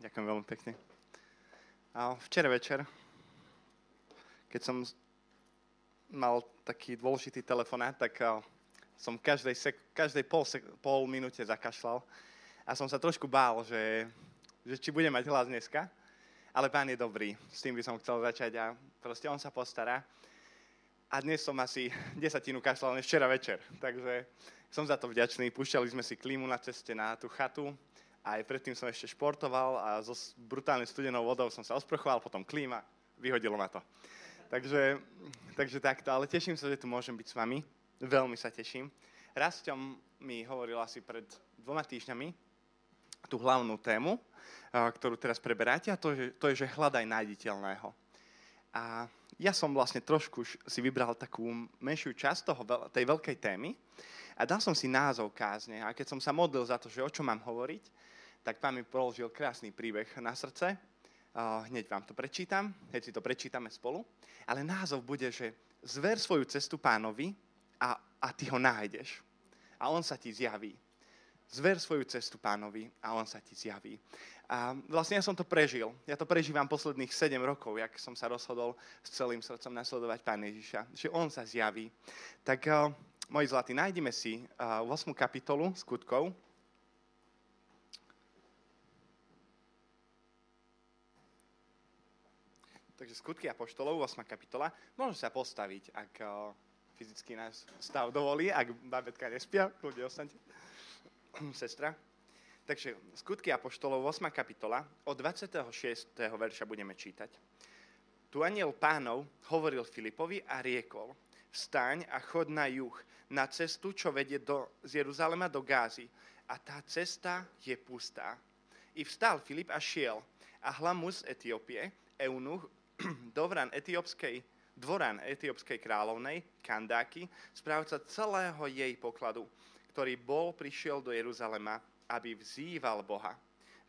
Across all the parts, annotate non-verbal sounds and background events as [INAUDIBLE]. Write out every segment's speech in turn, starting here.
Ďakujem veľmi pekne. A včera večer, keď som mal taký dôležitý telefonát, tak som každej, sek- každej pol, sek- pol minúte zakašľal a som sa trošku bál, že, že či budem mať hlas dneska, ale pán je dobrý, s tým by som chcel začať a proste on sa postará. A dnes som asi desatinu kašľal než včera večer, takže som za to vďačný. Púšťali sme si klímu na ceste na tú chatu, aj predtým som ešte športoval a so brutálne studenou vodou som sa osprchoval, potom klíma, vyhodilo ma to. Takže, takže takto, ale teším sa, že tu môžem byť s vami. Veľmi sa teším. Rastom mi hovoril asi pred dvoma týždňami tú hlavnú tému, ktorú teraz preberáte, a to, je, to je, že hľadaj nájditeľného. A ja som vlastne trošku si vybral takú menšiu časť toho, tej veľkej témy a dal som si názov kázne. A keď som sa modlil za to, že o čom mám hovoriť, tak pán mi položil krásny príbeh na srdce. hneď vám to prečítam, hneď si to prečítame spolu. Ale názov bude, že zver svoju cestu pánovi a, a ty ho nájdeš. A on sa ti zjaví. Zver svoju cestu pánovi a on sa ti zjaví. A vlastne ja som to prežil. Ja to prežívam posledných 7 rokov, jak som sa rozhodol s celým srdcom nasledovať Pána Ježiša. Že on sa zjaví. Tak, uh, moji zlatí, nájdeme si uh, 8. kapitolu skutkov. Takže skutky apoštolov, 8. kapitola. Môžem sa postaviť, ak uh, fyzicky náš stav dovolí, ak babetka nespia, kľudne ostaňte. [CLEARS THROAT] Sestra. Takže skutky Apoštolov, 8. kapitola, od 26. verša budeme čítať. Tu aniel pánov hovoril Filipovi a riekol, vstaň a chod na juh, na cestu, čo vedie do, z Jeruzalema do Gázy. A tá cesta je pustá. I vstal Filip a šiel. A hlamus Etiópie, eunuch, [CLEARS THROAT] dovran etiópskej dvoran etiópskej kráľovnej, Kandáky, správca celého jej pokladu, ktorý bol, prišiel do Jeruzalema, aby vzýval Boha.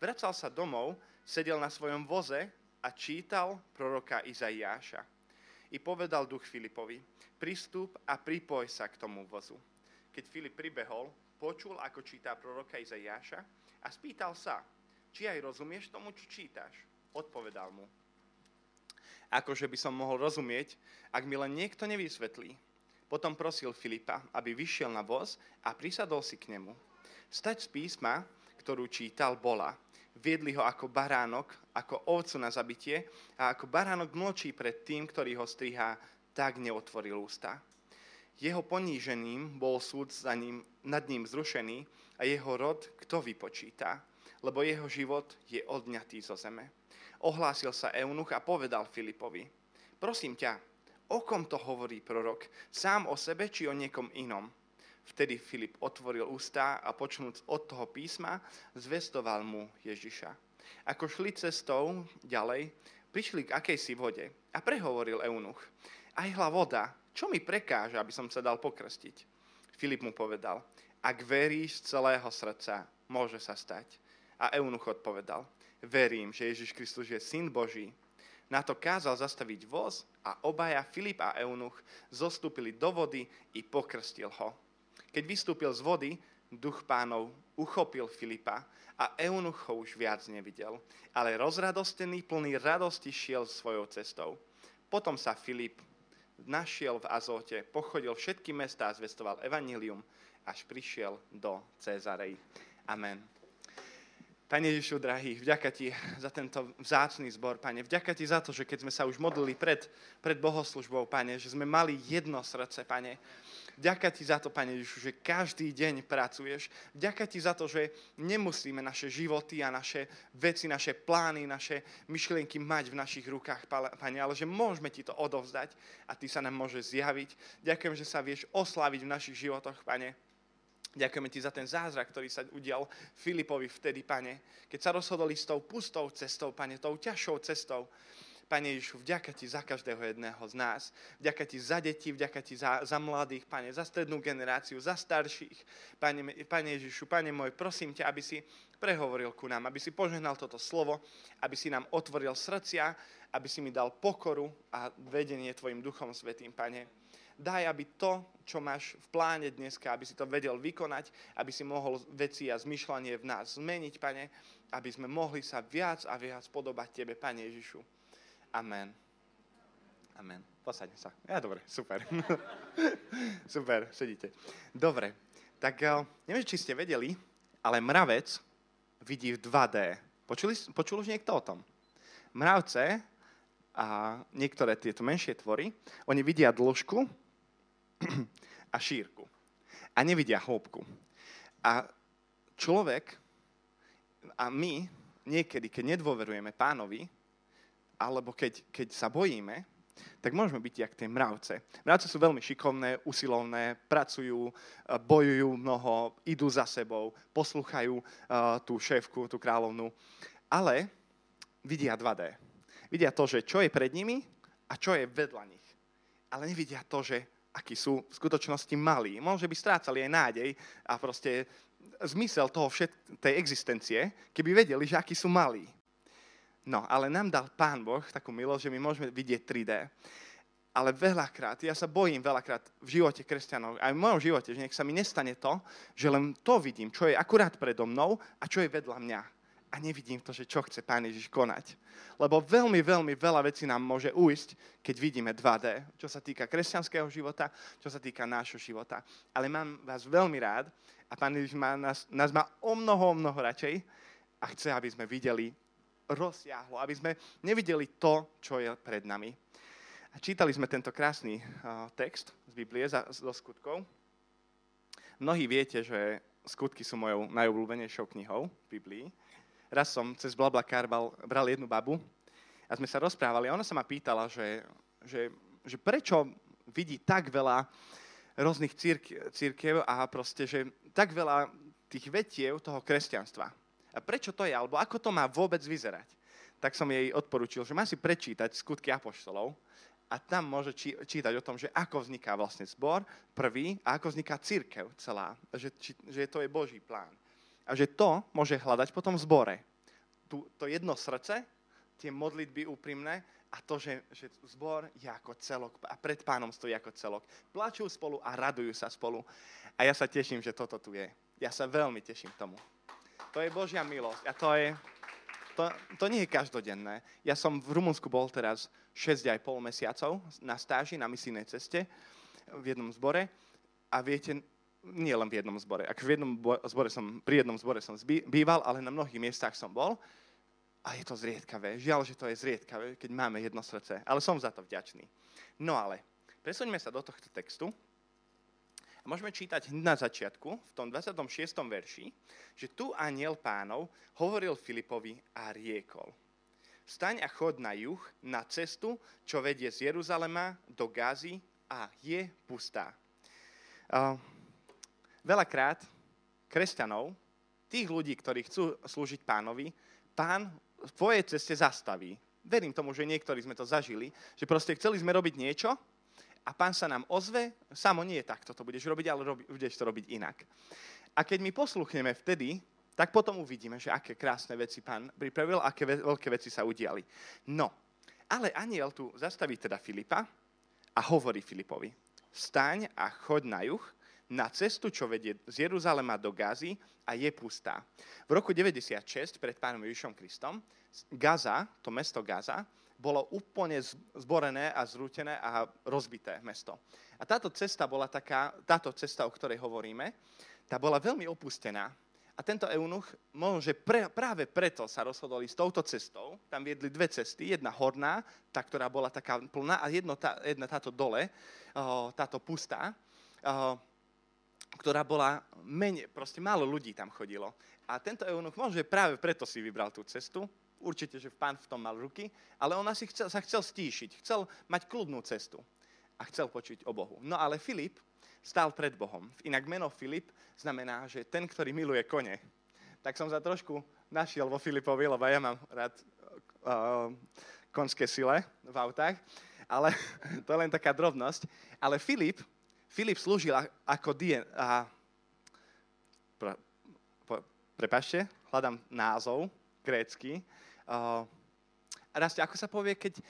Vracal sa domov, sedel na svojom voze a čítal proroka Izaiáša. I povedal duch Filipovi, pristup a pripoj sa k tomu vozu. Keď Filip pribehol, počul, ako čítá proroka Izaiáša a spýtal sa, či aj rozumieš tomu, čo čítaš. Odpovedal mu, akože by som mohol rozumieť, ak mi len niekto nevysvetlí. Potom prosil Filipa, aby vyšiel na voz a prisadol si k nemu. Stať z písma, ktorú čítal, bola. Viedli ho ako baránok, ako ovcu na zabitie a ako baránok mlčí pred tým, ktorý ho strihá, tak neotvoril ústa. Jeho ponížením bol súd za ním, nad ním zrušený a jeho rod kto vypočíta, lebo jeho život je odňatý zo zeme ohlásil sa eunuch a povedal Filipovi, prosím ťa, o kom to hovorí prorok? Sám o sebe či o niekom inom? Vtedy Filip otvoril ústa a počnúc od toho písma, zvestoval mu Ježiša. Ako šli cestou ďalej, prišli k akejsi vode a prehovoril eunuch. Aj hla voda, čo mi prekáža, aby som sa dal pokrstiť? Filip mu povedal, ak veríš z celého srdca, môže sa stať. A eunuch odpovedal, verím, že Ježiš Kristus je Syn Boží. Na to kázal zastaviť voz a obaja Filip a Eunuch zostúpili do vody i pokrstil ho. Keď vystúpil z vody, duch pánov uchopil Filipa a Eunuch ho už viac nevidel, ale rozradostený, plný radosti šiel svojou cestou. Potom sa Filip našiel v Azote, pochodil všetky mestá a zvestoval evanilium, až prišiel do Cezarej. Amen. Pane Ježišu, drahý, vďaka Ti za tento vzácný zbor, Pane. Vďaka Ti za to, že keď sme sa už modlili pred, pred bohoslužbou, Pane, že sme mali jedno srdce, Pane. Vďaka Ti za to, Pane Ježišu, že každý deň pracuješ. Vďaka Ti za to, že nemusíme naše životy a naše veci, naše plány, naše myšlienky mať v našich rukách, Pane, ale že môžeme Ti to odovzdať a Ty sa nám môže zjaviť. Ďakujem, že sa vieš oslaviť v našich životoch, Pane. Ďakujeme ti za ten zázrak, ktorý sa udial Filipovi vtedy, pane, keď sa rozhodol ísť tou pustou cestou, pane, tou ťažšou cestou. Pane Ježišu, vďaka ti za každého jedného z nás. Vďaka ti za deti, vďaka ti za, za mladých, pane, za strednú generáciu, za starších. Pane, pane Ježišu, pane môj, prosím ťa, aby si prehovoril ku nám, aby si požehnal toto slovo, aby si nám otvoril srdcia, aby si mi dal pokoru a vedenie Tvojim Duchom Svetým, Pane. Daj, aby to, čo máš v pláne dneska, aby si to vedel vykonať, aby si mohol veci a zmyšľanie v nás zmeniť, Pane, aby sme mohli sa viac a viac podobať Tebe, Pane Ježišu. Amen. Amen. Posaďme sa. Ja, dobre, super. [LAUGHS] super, sedíte. Dobre, tak uh, neviem, či ste vedeli, ale mravec vidí v 2D. Počuli, počul už niekto o tom? Mravce a niektoré tieto menšie tvory, oni vidia dĺžku [CLEARS THROAT] a šírku. A nevidia hĺbku. A človek a my niekedy, keď nedôverujeme pánovi, alebo keď, keď sa bojíme, tak môžeme byť jak tie mravce. Mravce sú veľmi šikovné, usilovné, pracujú, e, bojujú mnoho, idú za sebou, posluchajú uh, tú šéfku, tú kráľovnú, ale vidia 2D Vidia to, že čo je pred nimi a čo je vedľa nich. Ale nevidia to, že akí sú v skutočnosti malí. Možno by strácali aj nádej a proste zmysel toho všet- tej existencie, keby vedeli, že akí sú malí. No, ale nám dal Pán Boh takú milosť, že my môžeme vidieť 3D. Ale veľakrát, ja sa bojím veľakrát v živote kresťanov, aj v mojom živote, že nech sa mi nestane to, že len to vidím, čo je akurát predo mnou a čo je vedľa mňa a nevidím to, že čo chce Pán Ježiš konať. Lebo veľmi, veľmi veľa vecí nám môže ujsť, keď vidíme 2D, čo sa týka kresťanského života, čo sa týka nášho života. Ale mám vás veľmi rád a Pán Ježiš má, nás, nás má o mnoho, o mnoho radšej a chce, aby sme videli rozsiahlo, aby sme nevideli to, čo je pred nami. A čítali sme tento krásny uh, text z Biblie za, zo skutkov. Mnohí viete, že skutky sú mojou najobľúbenejšou knihou v Biblii raz som cez Blablacar bral, bral jednu babu a sme sa rozprávali a ona sa ma pýtala, že, že, že prečo vidí tak veľa rôznych círk, církev a proste, že tak veľa tých vetiev toho kresťanstva. A prečo to je, alebo ako to má vôbec vyzerať? Tak som jej odporučil, že má si prečítať skutky apoštolov a tam môže či, čítať o tom, že ako vzniká vlastne zbor prvý a ako vzniká církev celá, že, či, že to je Boží plán. A že to môže hľadať potom v zbore. Tu, to jedno srdce, tie modlitby úprimné a to, že, že zbor je ako celok a pred pánom stojí ako celok. Plačú spolu a radujú sa spolu. A ja sa teším, že toto tu je. Ja sa veľmi teším tomu. To je Božia milosť a to je, to, to nie je každodenné. Ja som v Rumunsku bol teraz 6,5 mesiacov na stáži, na misijnej ceste v jednom zbore a viete, nie len v jednom zbore. Ak v jednom zbore som, pri jednom zbore som býval, ale na mnohých miestach som bol. A je to zriedkavé. Žiaľ, že to je zriedkavé, keď máme jedno srdce. Ale som za to vďačný. No ale, presuňme sa do tohto textu. A môžeme čítať na začiatku, v tom 26. verši, že tu aniel pánov hovoril Filipovi a riekol. Staň a chod na juh, na cestu, čo vedie z Jeruzalema do Gázy a je pustá. Uh, veľakrát kresťanov, tých ľudí, ktorí chcú slúžiť pánovi, pán v tvojej ceste zastaví. Verím tomu, že niektorí sme to zažili, že proste chceli sme robiť niečo a pán sa nám ozve, samo nie je takto to budeš robiť, ale robi, budeš to robiť inak. A keď my posluchneme vtedy, tak potom uvidíme, že aké krásne veci pán pripravil, aké veľké veci sa udiali. No, ale aniel tu zastaví teda Filipa a hovorí Filipovi, staň a choď na juh na cestu, čo vedie z Jeruzalema do Gazy a je pustá. V roku 96 pred pánom Ježišom Kristom Gaza, to mesto Gaza, bolo úplne zborené a zrútené a rozbité mesto. A táto cesta bola taká, táto cesta, o ktorej hovoríme, tá bola veľmi opustená. A tento eunuch, možno, že pre, práve preto sa rozhodol ísť touto cestou. Tam viedli dve cesty. Jedna horná, tá, ktorá bola taká plná, a jedno, tá, jedna táto dole, táto pustá ktorá bola menej, proste málo ľudí tam chodilo. A tento eunuch možno, práve preto si vybral tú cestu, určite, že pán v tom mal ruky, ale on asi chcel, sa chcel stíšiť, chcel mať kľudnú cestu a chcel počuť o Bohu. No ale Filip stál pred Bohom. Inak meno Filip znamená, že ten, ktorý miluje kone. Tak som sa trošku našiel vo Filipovi, lebo ja mám rád uh, konské sile v autách, ale [LAUGHS] to je len taká drobnosť. Ale Filip Filip slúžil ako dien... A, pre, pre, prepašte, hľadám názov grécky. Uh, ako sa povie, keď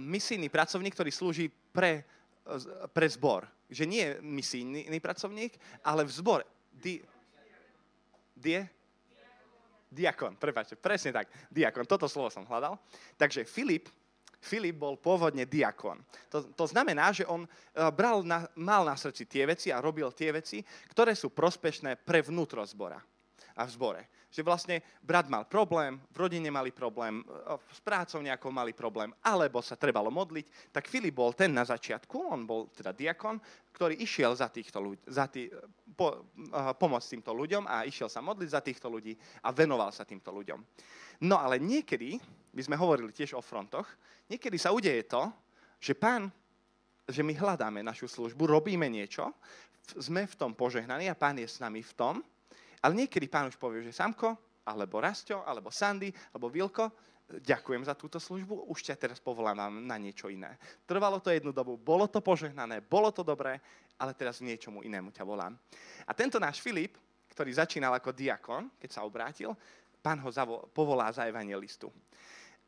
misijný pracovník, ktorý slúži pre pre zbor. Že nie misijný pracovník, ale v zbore. Di, die? Diakon, prepáčte, presne tak, diakon, toto slovo som hľadal. Takže Filip, Filip bol pôvodne diakon. To, to znamená, že on uh, bral na, mal na srdci tie veci a robil tie veci, ktoré sú prospešné pre vnútro zbora a v zbore. Že vlastne brat mal problém, v rodine mali problém, s prácou nejakou mali problém, alebo sa trebalo modliť, tak Filip bol ten na začiatku, on bol teda diakon, ktorý išiel za týchto ľudí, za tý, po, uh, pomôcť týmto ľuďom a išiel sa modliť za týchto ľudí a venoval sa týmto ľuďom. No ale niekedy, my sme hovorili tiež o frontoch, niekedy sa udeje to, že pán, že my hľadáme našu službu, robíme niečo, sme v tom požehnaní a pán je s nami v tom, ale niekedy pán už povie, že Samko, alebo Rasto, alebo Sandy, alebo Vilko, ďakujem za túto službu, už ťa teraz povolávam na niečo iné. Trvalo to jednu dobu, bolo to požehnané, bolo to dobré, ale teraz niečomu inému ťa volám. A tento náš Filip, ktorý začínal ako diakon, keď sa obrátil, pán ho zavo- povolá za evangelistu.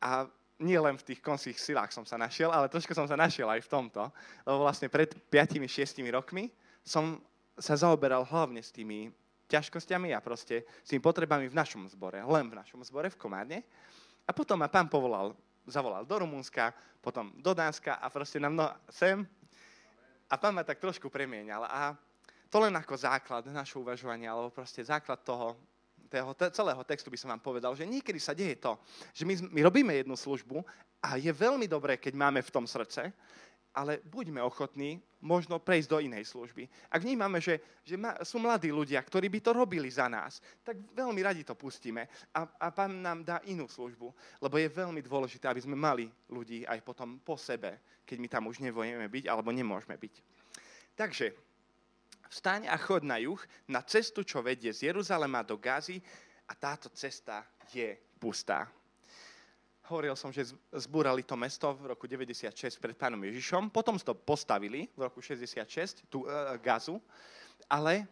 A nie len v tých koncích silách som sa našiel, ale trošku som sa našiel aj v tomto, lebo vlastne pred 5-6 rokmi som sa zaoberal hlavne s tými ťažkosťami a proste s tými potrebami v našom zbore, len v našom zbore v Komárne. A potom ma pán povolal, zavolal do Rumunska, potom do Dánska a proste na mno, sem. A pán ma tak trošku premienial. A to len ako základ našho uvažovania, alebo proste základ toho, toho celého textu by som vám povedal, že niekedy sa deje to, že my, my robíme jednu službu a je veľmi dobré, keď máme v tom srdce, ale buďme ochotní možno prejsť do inej služby. Ak vnímame, že, že ma, sú mladí ľudia, ktorí by to robili za nás, tak veľmi radi to pustíme a, a pán nám dá inú službu, lebo je veľmi dôležité, aby sme mali ľudí aj potom po sebe, keď my tam už nevojeme byť alebo nemôžeme byť. Takže, vstaň a chod na juh, na cestu, čo vedie z Jeruzalema do Gázy a táto cesta je pustá. Hovoril som, že zbúrali to mesto v roku 96 pred pánom Ježišom, potom to postavili v roku 66, tú uh, gazu, ale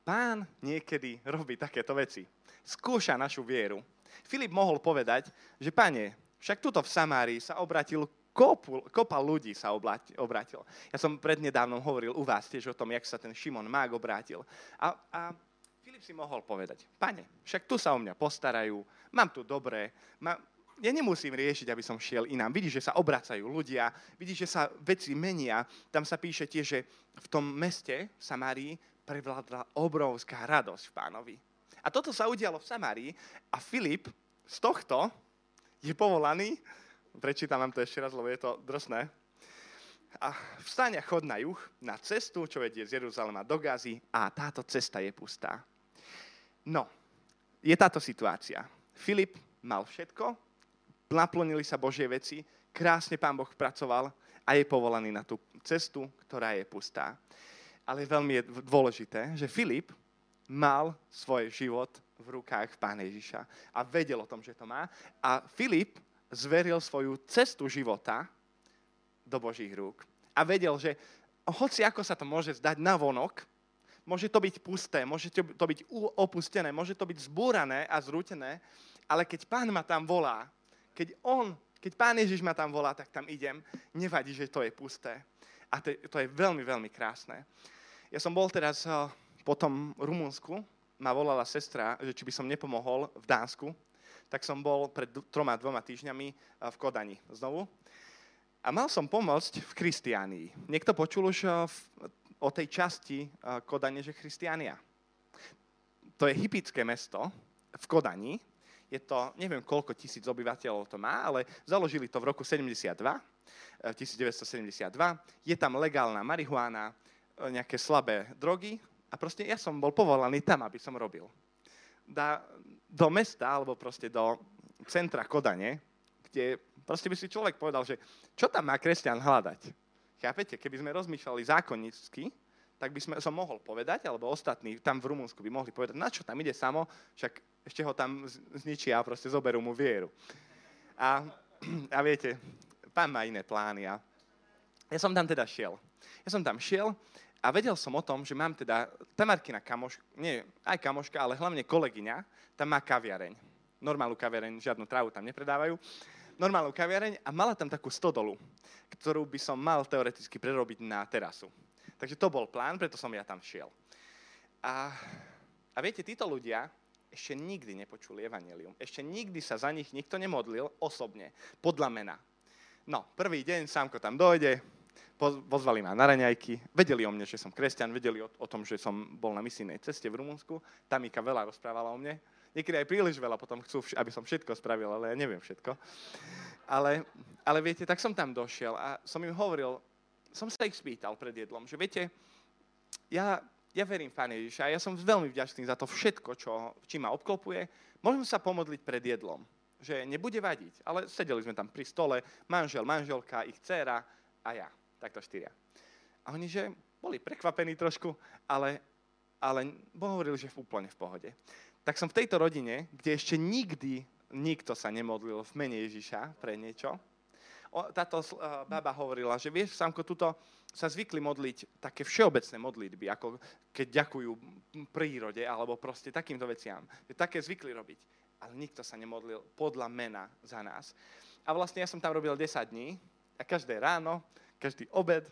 pán niekedy robí takéto veci. Skúša našu vieru. Filip mohol povedať, že pane, však tuto v Samárii sa obratil kopu, kopa ľudí sa obrátil. Ja som prednedávnom hovoril u vás tiež o tom, jak sa ten Šimon Mák obrátil. A, a Filip si mohol povedať, pane, však tu sa o mňa postarajú, mám tu dobré, mám, ja nemusím riešiť, aby som šiel inám. Vidíš, že sa obracajú ľudia, vidíš, že sa veci menia. Tam sa píše tiež, že v tom meste, v Samárii, prevládla obrovská radosť v pánovi. A toto sa udialo v Samárii a Filip z tohto je povolaný, prečítam vám to ešte raz, lebo je to drsné, a vstaň a chod na juh, na cestu, čo vedie z Jeruzalema do Gazy a táto cesta je pustá. No, je táto situácia. Filip mal všetko, naplnili sa Božie veci, krásne Pán Boh pracoval a je povolaný na tú cestu, ktorá je pustá. Ale veľmi je dôležité, že Filip mal svoj život v rukách Pána Ježiša a vedel o tom, že to má. A Filip zveril svoju cestu života do Božích rúk. A vedel, že hoci ako sa to môže zdať na vonok, môže to byť pusté, môže to byť opustené, môže to byť zbúrané a zrútené, ale keď pán ma tam volá, keď on, keď pán Ježiš ma tam volá, tak tam idem. Nevadí, že to je pusté. A to, to je veľmi, veľmi krásne. Ja som bol teraz uh, po tom Rumunsku, ma volala sestra, že či by som nepomohol v Dánsku, tak som bol pred troma, dvoma týždňami uh, v Kodani znovu. A mal som pomôcť v Kristiánii. Niekto počul už v, o tej časti uh, Kodane, že Christiania. To je hypické mesto v Kodani, je to, neviem koľko tisíc obyvateľov to má, ale založili to v roku 72, 1972. Eh, je tam legálna marihuána, eh, nejaké slabé drogy a proste ja som bol povolaný tam, aby som robil. Da, do mesta, alebo proste do centra Kodane, kde proste by si človek povedal, že čo tam má kresťan hľadať? Chápete? Keby sme rozmýšľali zákonnícky, tak by sme, som mohol povedať, alebo ostatní tam v Rumunsku by mohli povedať, na čo tam ide samo, však ešte ho tam zničia a proste zoberú mu vieru. A, a viete, pán má iné plány a ja som tam teda šiel. Ja som tam šiel a vedel som o tom, že mám teda Tamarkina kamoš, nie, aj kamoška, ale hlavne kolegyňa, tam má kaviareň. Normálnu kaviareň, žiadnu trávu tam nepredávajú. normálnu kaviareň a mala tam takú stodolu, ktorú by som mal teoreticky prerobiť na terasu. Takže to bol plán, preto som ja tam šiel. A, a viete, títo ľudia ešte nikdy nepočuli evanelium. Ešte nikdy sa za nich nikto nemodlil osobne, podľa mena. No, prvý deň sámko tam dojde, pozvali ma na raňajky, vedeli o mne, že som kresťan, vedeli o, o tom, že som bol na misijnej ceste v Rumunsku, Tamika veľa rozprávala o mne, niekedy aj príliš veľa, potom chcú, aby som všetko spravil, ale ja neviem všetko. Ale, ale viete, tak som tam došiel a som im hovoril, som sa ich spýtal pred jedlom, že viete, ja, ja verím v Pána Ježiša a ja som veľmi vďačný za to všetko, čo, čím ma obklopuje. Môžem sa pomodliť pred jedlom, že nebude vadiť, ale sedeli sme tam pri stole, manžel, manželka, ich dcéra a ja, takto štyria. A oni, že boli prekvapení trošku, ale, ale hovorili, že v úplne v pohode. Tak som v tejto rodine, kde ešte nikdy nikto sa nemodlil v mene Ježiša pre niečo, táto baba hovorila, že vieš, Samko, tuto sa zvykli modliť také všeobecné modlitby, ako keď ďakujú prírode, alebo proste takýmto veciam. Že také zvykli robiť. Ale nikto sa nemodlil podľa mena za nás. A vlastne ja som tam robil 10 dní a každé ráno, každý obed,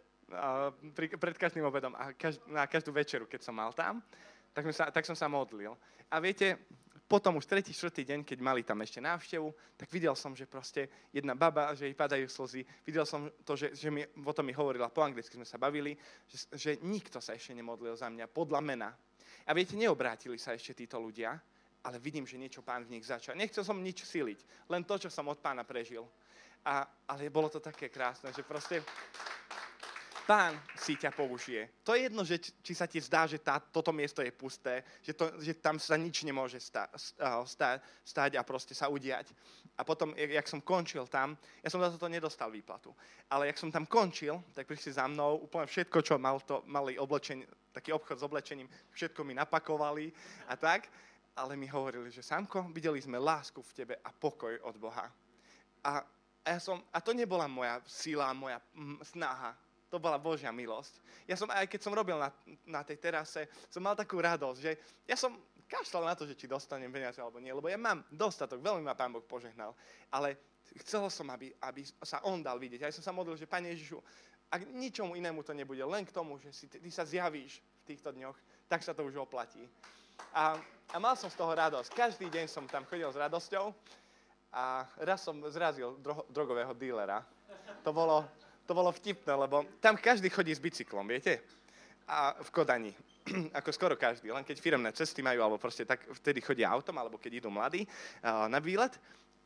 pred každým obedom a na každú večeru, keď som mal tam, tak, som sa, tak som sa modlil. A viete, potom už tretí, štvrtý deň, keď mali tam ešte návštevu, tak videl som, že proste jedna baba, že jej padajú slzy. Videl som to, že, že mi, o tom mi hovorila po anglicky, sme sa bavili, že, že nikto sa ešte nemodlil za mňa podľa mena. A viete, neobrátili sa ešte títo ľudia, ale vidím, že niečo pán v nich začal. Nechcel som nič siliť, len to, čo som od pána prežil. A, ale bolo to také krásne, že proste pán si ťa použije. To je jedno, že či sa ti zdá, že tá, toto miesto je pusté, že, to, že tam sa nič nemôže stá, stá, stáť a proste sa udiať. A potom, jak som končil tam, ja som za toto nedostal výplatu, ale jak som tam končil, tak prišli za mnou úplne všetko, čo mal to, mali oblečenie, taký obchod s oblečením, všetko mi napakovali a tak, ale mi hovorili, že Samko, videli sme lásku v tebe a pokoj od Boha. A, a, ja som, a to nebola moja sila, moja snaha, to bola Božia milosť. Ja som, aj keď som robil na, na tej terase, som mal takú radosť, že ja som kašľal na to, že či dostanem peniaze alebo nie, lebo ja mám dostatok, veľmi ma Pán Boh požehnal, ale chcel som, aby, aby sa On dal vidieť. Ja som sa modlil, že Pane Ježišu, ak ničomu inému to nebude, len k tomu, že si, ty sa zjavíš v týchto dňoch, tak sa to už oplatí. A, a mal som z toho radosť. Každý deň som tam chodil s radosťou a raz som zrazil dro, drogového dílera. To bolo, to bolo vtipné, lebo tam každý chodí s bicyklom, viete? A v Kodani. [CLEARS THROAT] Ako skoro každý, len keď firemné cesty majú, alebo proste tak vtedy chodia autom, alebo keď idú mladí uh, na výlet.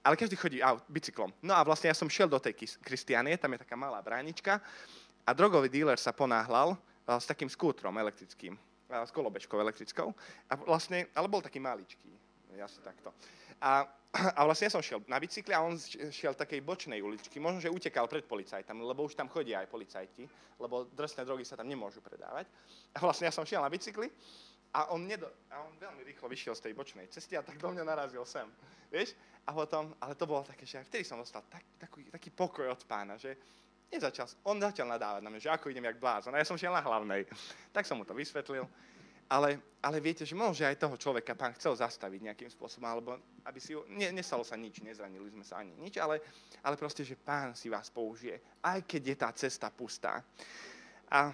Ale každý chodí aut, bicyklom. No a vlastne ja som šiel do tej Kristianie, tam je taká malá bránička a drogový díler sa ponáhľal uh, s takým skútrom elektrickým, uh, s kolobežkou elektrickou. A vlastne, ale bol taký maličký, jasne takto. A a vlastne ja som šiel na bicykli a on šiel takej bočnej uličky. Možno, že utekal pred policajtami, lebo už tam chodia aj policajti, lebo drsné drogy sa tam nemôžu predávať. A vlastne ja som šiel na bicykli a on, nedo, a on veľmi rýchlo vyšiel z tej bočnej cesty a tak do mňa narazil sem. Vieš? A potom, ale to bolo také, že aj vtedy som dostal tak, taký, taký pokoj od pána, že nezačal, on začal nadávať na mňa, že ako idem jak blázon. A ja som šiel na hlavnej. Tak som mu to vysvetlil. Ale, ale viete, že možno, aj toho človeka pán chcel zastaviť nejakým spôsobom, alebo aby si, ne, nestalo sa nič, nezranili sme sa ani nič, ale, ale proste, že pán si vás použije, aj keď je tá cesta pustá. A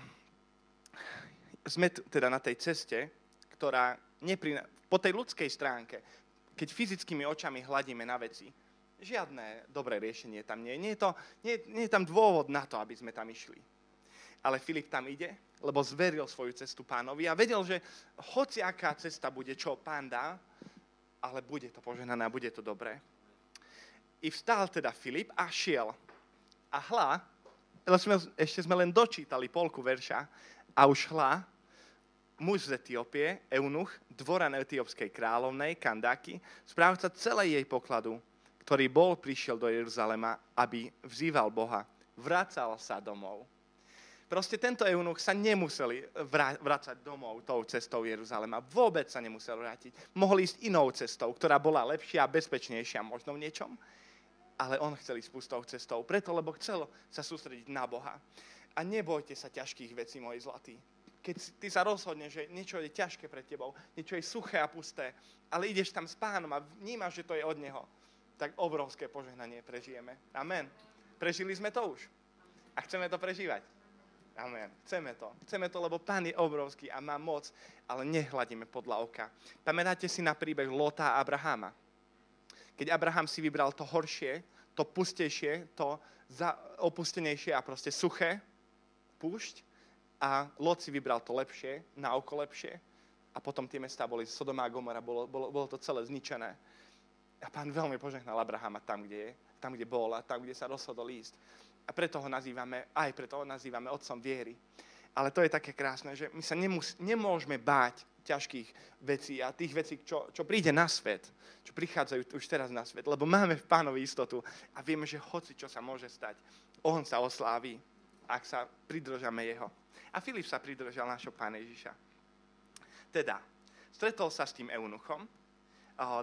sme teda na tej ceste, ktorá neprina- po tej ľudskej stránke, keď fyzickými očami hľadíme na veci, žiadne dobré riešenie tam nie je. Nie je, to, nie, nie je tam dôvod na to, aby sme tam išli. Ale Filip tam ide lebo zveril svoju cestu pánovi a vedel, že hoci aká cesta bude, čo pán dá, ale bude to poženané a bude to dobré. I vstal teda Filip a šiel. A hla, ešte sme len dočítali polku verša, a už hla, muž z Etiópie, eunuch, dvoran etiópskej kráľovnej, Kandaky, správca celej jej pokladu, ktorý bol, prišiel do Jeruzalema, aby vzýval Boha, vracal sa domov. Proste tento eunuch sa nemuseli vrácať domov tou cestou Jeruzalema. Vôbec sa nemusel vrátiť. Mohli ísť inou cestou, ktorá bola lepšia a bezpečnejšia možno v niečom. Ale on chcel ísť pustou cestou, preto, lebo chcel sa sústrediť na Boha. A nebojte sa ťažkých vecí, moji zlatí. Keď ty sa rozhodneš, že niečo je ťažké pred tebou, niečo je suché a pusté, ale ideš tam s pánom a vnímaš, že to je od neho, tak obrovské požehnanie prežijeme. Amen. Prežili sme to už. A chceme to prežívať. Amen. Chceme to. Chceme to, lebo Pán je obrovský a má moc, ale nehľadíme podľa oka. Pamätáte si na príbeh Lota a Abrahama? Keď Abraham si vybral to horšie, to pustejšie, to opustenejšie a proste suché, púšť, a Lot si vybral to lepšie, na oko lepšie, a potom tie mestá boli Sodoma a Gomora, bolo, bolo, bolo to celé zničené. A pán veľmi požehnal Abrahama tam, kde je, tam, kde bol a tam, kde sa rozhodol ísť. A preto ho nazývame, aj preto ho nazývame otcom viery. Ale to je také krásne, že my sa nemus, nemôžeme báť ťažkých vecí a tých vecí, čo, čo príde na svet, čo prichádzajú už teraz na svet, lebo máme v pánovi istotu a vieme, že hoci čo sa môže stať, on sa osláví, ak sa pridržame jeho. A Filip sa pridržal našho pána Ježiša. Teda, stretol sa s tým eunuchom,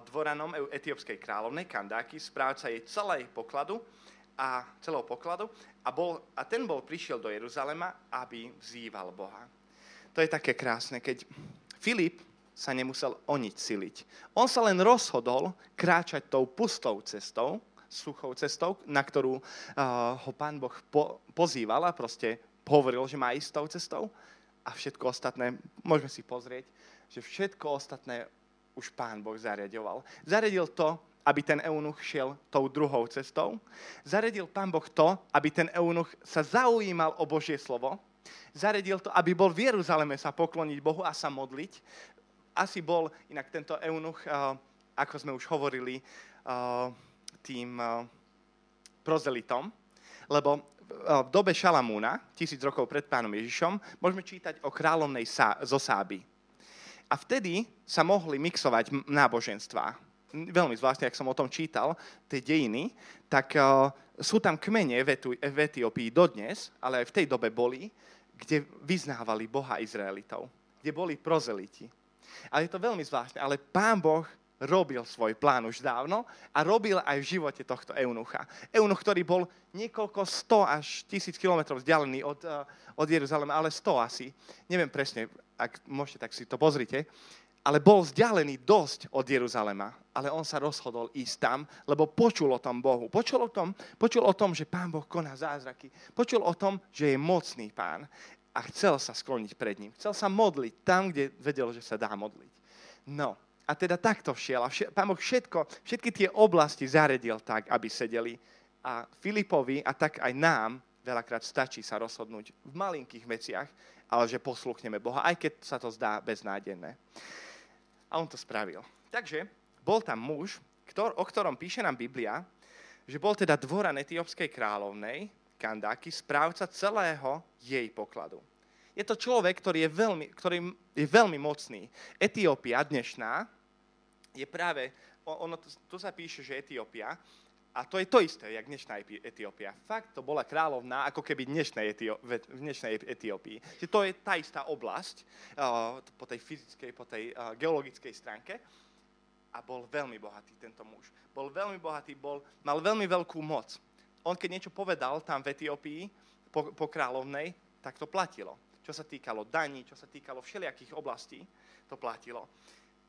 dvoranom etiópskej kráľovnej Kandáky, správca jej celej pokladu a celého pokladu a, bol, a ten bol prišiel do Jeruzalema, aby vzýval Boha. To je také krásne, keď Filip sa nemusel o nič siliť. On sa len rozhodol kráčať tou pustou cestou, suchou cestou, na ktorú uh, ho pán Boh po, pozýval a proste hovoril, že má ísť tou cestou. A všetko ostatné, môžeme si pozrieť, že všetko ostatné už pán Boh zariadoval. Zariadil to, aby ten eunuch šiel tou druhou cestou. Zaredil pán Boh to, aby ten eunuch sa zaujímal o Božie slovo. Zaredil to, aby bol v Jeruzaleme sa pokloniť Bohu a sa modliť. Asi bol inak tento eunuch, eh, ako sme už hovorili, eh, tým eh, prozelitom, lebo v dobe Šalamúna, tisíc rokov pred pánom Ježišom, môžeme čítať o kráľovnej zo Sáby. A vtedy sa mohli mixovať náboženstvá veľmi zvláštne, ak som o tom čítal, tie dejiny, tak uh, sú tam kmene v, Etu, v Etiópii dodnes, ale aj v tej dobe boli, kde vyznávali Boha Izraelitov, kde boli prozeliti. Ale je to veľmi zvláštne, ale Pán Boh robil svoj plán už dávno a robil aj v živote tohto eunucha. Eunuch, ktorý bol niekoľko sto až tisíc kilometrov vzdialený od, uh, od Jeruzalema, ale sto asi. Neviem presne, ak môžete, tak si to pozrite ale bol vzdialený dosť od Jeruzalema, ale on sa rozhodol ísť tam, lebo počul o tom Bohu. Počul o tom, počul o tom, že Pán Boh koná zázraky. Počul o tom, že je mocný Pán a chcel sa skloniť pred ním. Chcel sa modliť tam, kde vedel, že sa dá modliť. No, a teda takto šiel. A všet, Pán Boh všetko, všetky tie oblasti zaredil tak, aby sedeli. A Filipovi, a tak aj nám, veľakrát stačí sa rozhodnúť v malinkých veciach, ale že posluchneme Boha, aj keď sa to zdá beznádenné. A on to spravil. Takže bol tam muž, ktor, o ktorom píše nám Biblia, že bol teda dvoran etiópskej kráľovnej, Kandáky, správca celého jej pokladu. Je to človek, ktorý je veľmi, ktorý je veľmi mocný. Etiópia dnešná je práve, ono, tu sa píše, že Etiópia, a to je to isté, jak dnešná Etiópia. Fakt to bola kráľovná, ako keby dnešnej Etió- v dnešnej Etiópii. Že to je tá istá oblasť uh, po tej fyzickej, po tej uh, geologickej stránke. A bol veľmi bohatý tento muž. Bol veľmi bohatý, bol, mal veľmi veľkú moc. On keď niečo povedal tam v Etiópii po, po kráľovnej, tak to platilo. Čo sa týkalo daní, čo sa týkalo všelijakých oblastí, to platilo.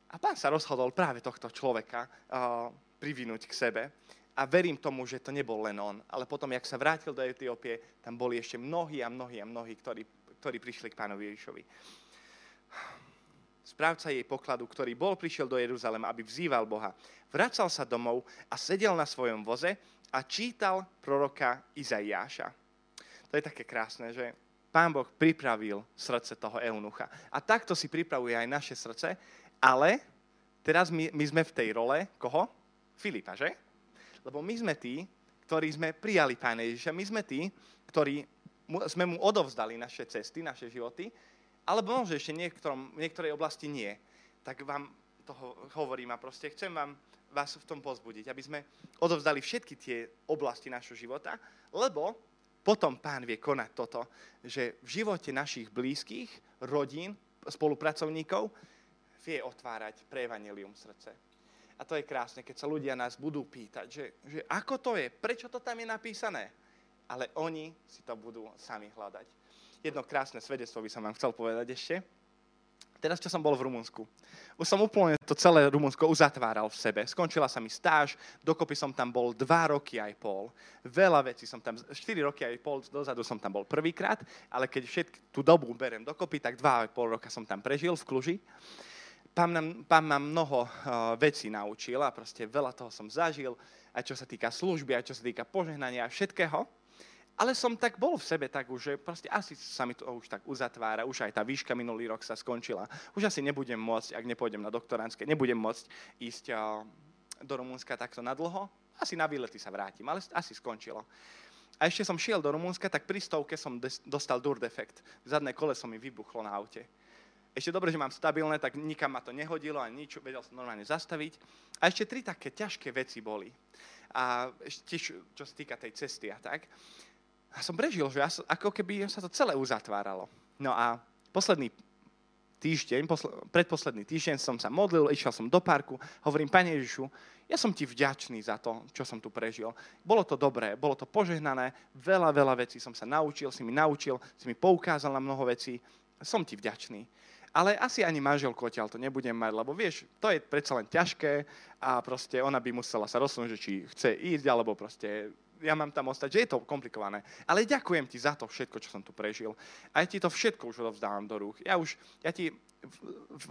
A pán sa rozhodol práve tohto človeka uh, privinúť k sebe a verím tomu, že to nebol len on. Ale potom, jak sa vrátil do Etiópie, tam boli ešte mnohí a mnohí a mnohí, ktorí, ktorí prišli k pánovi Ježišovi. Správca jej pokladu, ktorý bol, prišiel do Jeruzalema, aby vzýval Boha. Vracal sa domov a sedel na svojom voze a čítal proroka Izaiáša. To je také krásne, že pán Boh pripravil srdce toho eunucha. A takto si pripravuje aj naše srdce, ale teraz my, my sme v tej role, koho? Filipa, že? Lebo my sme tí, ktorí sme prijali Pána Ježiša, my sme tí, ktorí mu, sme mu odovzdali naše cesty, naše životy, alebo možno ešte niektorom, v niektorej oblasti nie. Tak vám toho hovorím a proste chcem vám, vás v tom pozbudiť, aby sme odovzdali všetky tie oblasti našho života, lebo potom pán vie konať toto, že v živote našich blízkych, rodín, spolupracovníkov vie otvárať pre evanelium srdce. A to je krásne, keď sa ľudia nás budú pýtať, že, že ako to je, prečo to tam je napísané. Ale oni si to budú sami hľadať. Jedno krásne svedectvo by som vám chcel povedať ešte. Teraz, čo som bol v Rumunsku. Už som úplne to celé Rumunsko uzatváral v sebe. Skončila sa mi stáž, dokopy som tam bol dva roky aj pol. Veľa vecí som tam, 4 roky aj pol dozadu som tam bol prvýkrát, ale keď všetky tú dobu berem dokopy, tak dva a pol roka som tam prežil v Kluži. Pán, pán ma mnoho uh, vecí naučil a proste veľa toho som zažil, aj čo sa týka služby, aj čo sa týka požehnania a všetkého. Ale som tak bol v sebe tak už, že proste asi sa mi to už tak uzatvára, už aj tá výška minulý rok sa skončila. Už asi nebudem môcť, ak nepôjdem na doktoránske, nebudem môcť ísť do Rumunska takto na dlho. Asi na výlety sa vrátim, ale asi skončilo. A ešte som šiel do Rumunska, tak pri stovke som dostal dur defekt. Zadné koleso mi vybuchlo na aute. Ešte dobre, že mám stabilné, tak nikam ma to nehodilo ani nič, vedel som normálne zastaviť. A ešte tri také ťažké veci boli. A ešte čo sa týka tej cesty a tak a som prežil, že ja, ako keby sa to celé uzatváralo. No a posledný týždeň, posl- predposledný týždeň som sa modlil, išiel som do parku, hovorím, Pane Ježišu, ja som ti vďačný za to, čo som tu prežil. Bolo to dobré, bolo to požehnané, veľa, veľa vecí som sa naučil, si mi naučil, si mi poukázal na mnoho vecí, som ti vďačný. Ale asi ani manželku odtiaľ to nebudem mať, lebo vieš, to je predsa len ťažké a proste ona by musela sa rozhodnúť, či chce ísť, alebo proste ja mám tam ostať, že je to komplikované. Ale ďakujem ti za to všetko, čo som tu prežil. A ja ti to všetko už odovzdávam do rúk. Ja už, ja ti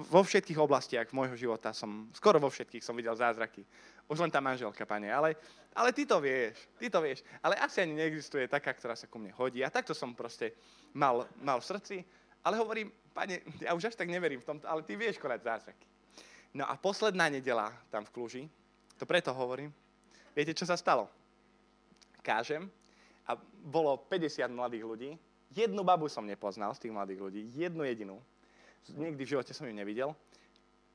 vo všetkých oblastiach môjho života som, skoro vo všetkých som videl zázraky. Už len tá manželka, pane, ale, ale ty to vieš, ty to vieš. Ale asi ani neexistuje taká, ktorá sa ku mne hodí. A takto som proste mal, mal v srdci. Ale hovorím, pane, ja už až tak neverím v tomto, ale ty vieš konať zázraky. No a posledná nedela tam v Kluži, to preto hovorím, viete, čo sa stalo? kážem a bolo 50 mladých ľudí. Jednu babu som nepoznal z tých mladých ľudí, jednu jedinú. Nikdy v živote som ju nevidel.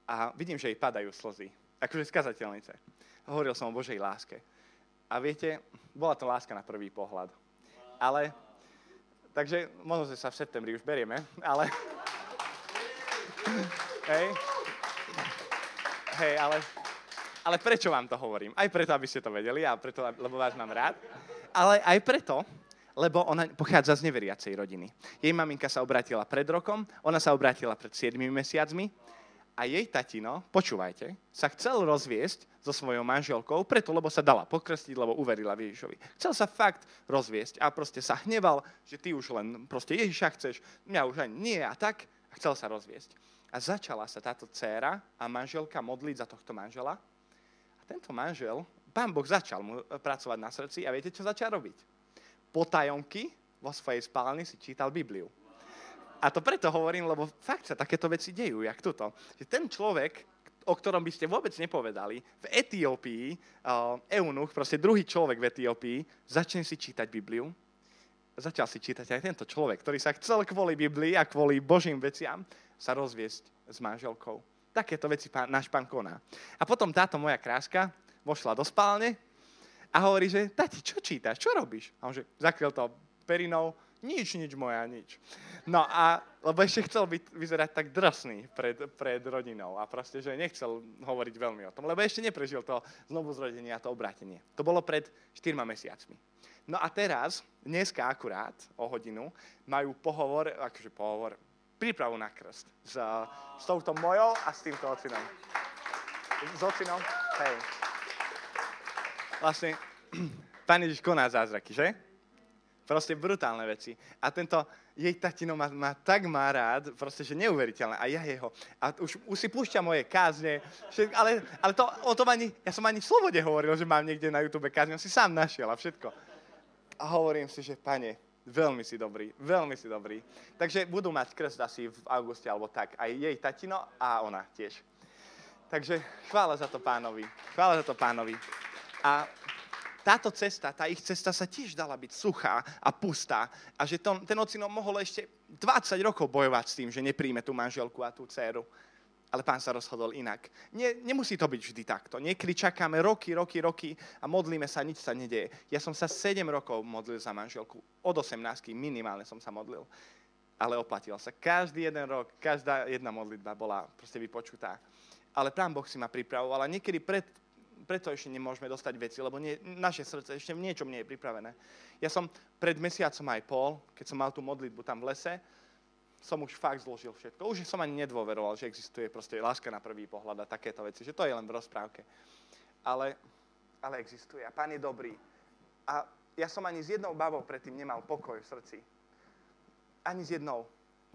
A vidím, že jej padajú slzy. Akože skazateľnice. Hovoril som o Božej láske. A viete, bola to láska na prvý pohľad. Ale, takže možno, že sa v septembri už berieme, ale... Hej. Hej, ale ale prečo vám to hovorím? Aj preto, aby ste to vedeli, a preto, lebo vás mám rád. Ale aj preto, lebo ona pochádza z neveriacej rodiny. Jej maminka sa obrátila pred rokom, ona sa obrátila pred 7 mesiacmi a jej tatino, počúvajte, sa chcel rozviesť so svojou manželkou, preto, lebo sa dala pokrstiť, lebo uverila Ježišovi. Chcel sa fakt rozviesť a proste sa hneval, že ty už len proste Ježiša chceš, mňa už ani nie a tak, a chcel sa rozviesť. A začala sa táto dcéra a manželka modliť za tohto manžela a tento manžel, pán Boh začal mu pracovať na srdci a viete, čo začal robiť? Potajomky vo svojej spálni si čítal Bibliu. A to preto hovorím, lebo fakt sa takéto veci dejú, jak tuto. Že ten človek, o ktorom by ste vôbec nepovedali, v Etiópii, uh, eunuch, proste druhý človek v Etiópii, začne si čítať Bibliu. Začal si čítať aj tento človek, ktorý sa chcel kvôli Biblii a kvôli Božím veciam sa rozviesť s manželkou. Takéto veci pán, náš pán koná. A potom táto moja kráska vošla do spálne a hovorí, že tati, čo čítaš, čo robíš? A on že zakryl to perinou, nič, nič moja, nič. No a, lebo ešte chcel byť, vyzerať tak drsný pred, pred rodinou a proste, že nechcel hovoriť veľmi o tom, lebo ešte neprežil to znovu zrodenie a to obrátenie. To bolo pred 4 mesiacmi. No a teraz, dneska akurát o hodinu, majú pohovor, akože pohovor, prípravu na krst. S, s touto mojou a s týmto ocinom. S ocinom? Hej. Vlastne, [CLEARS THROAT] Pán Ježiš koná zázraky, že? Proste brutálne veci. A tento jej tatino ma, ma tak má rád, proste, že neuveriteľné. A ja jeho. A už, už si púšťa moje kázne. Ale, ale to, o tom ani, ja som ani v slobode hovoril, že mám niekde na YouTube kázne. On si sám našiel a všetko. A hovorím si, že pane, Veľmi si dobrý, veľmi si dobrý. Takže budú mať krst asi v auguste alebo tak. Aj jej tatino a ona tiež. Takže chvála za to pánovi. Chvála za to pánovi. A táto cesta, tá ich cesta sa tiež dala byť suchá a pustá. A že to, ten ocino mohol ešte 20 rokov bojovať s tým, že nepríjme tú manželku a tú dceru ale pán sa rozhodol inak. Nie, nemusí to byť vždy takto. Niekedy čakáme roky, roky, roky a modlíme sa, nič sa nedieje. Ja som sa 7 rokov modlil za manželku. Od 18 minimálne som sa modlil. Ale oplatilo sa. Každý jeden rok, každá jedna modlitba bola proste vypočutá. Ale pán Boh si ma pripravoval a niekedy pred, preto ešte nemôžeme dostať veci, lebo nie, naše srdce ešte v niečom nie je pripravené. Ja som pred mesiacom aj pol, keď som mal tú modlitbu tam v lese, som už fakt zložil všetko. Už som ani nedôveroval, že existuje proste láska na prvý pohľad a takéto veci, že to je len v rozprávke. Ale, ale existuje a pán je dobrý. A ja som ani s jednou babou predtým nemal pokoj v srdci. Ani s jednou.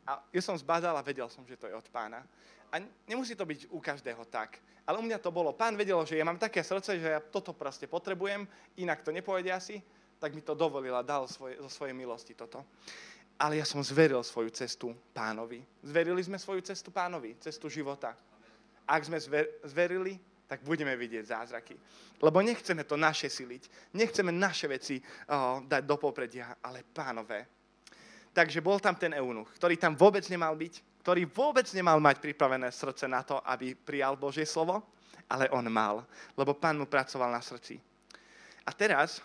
A ja som zbadal a vedel som, že to je od pána. A nemusí to byť u každého tak. Ale u mňa to bolo. Pán vedel, že ja mám také srdce, že ja toto proste potrebujem, inak to nepojde asi, tak mi to dovolil a dal svoje, zo svojej milosti toto ale ja som zveril svoju cestu pánovi. Zverili sme svoju cestu pánovi, cestu života. Ak sme zverili, tak budeme vidieť zázraky. Lebo nechceme to naše siliť, nechceme naše veci oh, dať do popredia, ale pánové. Takže bol tam ten eunuch, ktorý tam vôbec nemal byť, ktorý vôbec nemal mať pripravené srdce na to, aby prijal Božie slovo, ale on mal, lebo pán mu pracoval na srdci. A teraz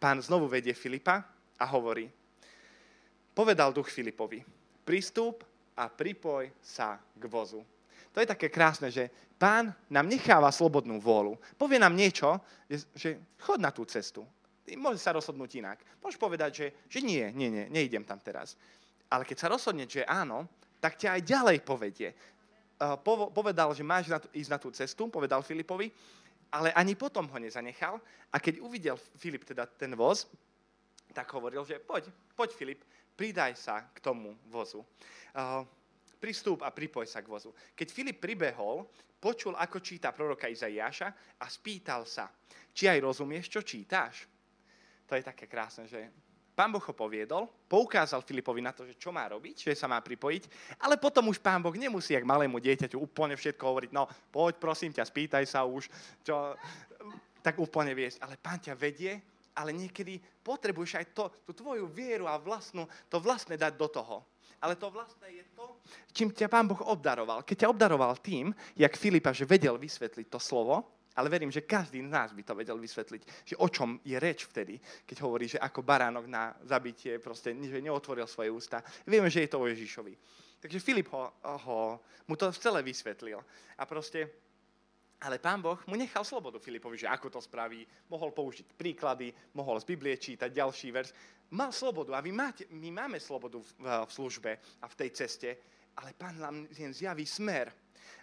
pán znovu vedie Filipa a hovorí, povedal duch Filipovi, pristúp a pripoj sa k vozu. To je také krásne, že pán nám necháva slobodnú vôľu. Povie nám niečo, že, chod na tú cestu. Môže sa rozhodnúť inak. Môžeš povedať, že, že nie, nie, nie, neidem tam teraz. Ale keď sa rozhodne, že áno, tak ťa aj ďalej povedie. Povedal, že máš ísť na tú cestu, povedal Filipovi, ale ani potom ho nezanechal. A keď uvidel Filip teda ten voz, tak hovoril, že poď, poď Filip, pridaj sa k tomu vozu. Uh, pristúp a pripoj sa k vozu. Keď Filip pribehol, počul, ako číta proroka Izaiáša a spýtal sa, či aj rozumieš, čo čítáš. To je také krásne, že Pán Boh ho poviedol, poukázal Filipovi na to, že čo má robiť, že sa má pripojiť, ale potom už Pán Boh nemusí, jak malému dieťaťu, úplne všetko hovoriť, no poď, prosím ťa, spýtaj sa už, čo, tak úplne viesť. Ale Pán ťa vedie ale niekedy potrebuješ aj to, tú tvoju vieru a vlastnú, to vlastné dať do toho. Ale to vlastné je to, čím ťa Pán Boh obdaroval. Keď ťa obdaroval tým, jak Filipa, že vedel vysvetliť to slovo, ale verím, že každý z nás by to vedel vysvetliť, že o čom je reč vtedy, keď hovorí, že ako baránok na zabitie, proste, že neotvoril svoje ústa. Vieme, že je to o Ježišovi. Takže Filip ho, ho, mu to celé vysvetlil. A proste ale pán Boh mu nechal slobodu Filipovi, že ako to spraví. Mohol použiť príklady, mohol z Biblie čítať ďalší verš. Mal slobodu a vy máte, my máme slobodu v, v službe a v tej ceste, ale pán nám jen zjaví smer.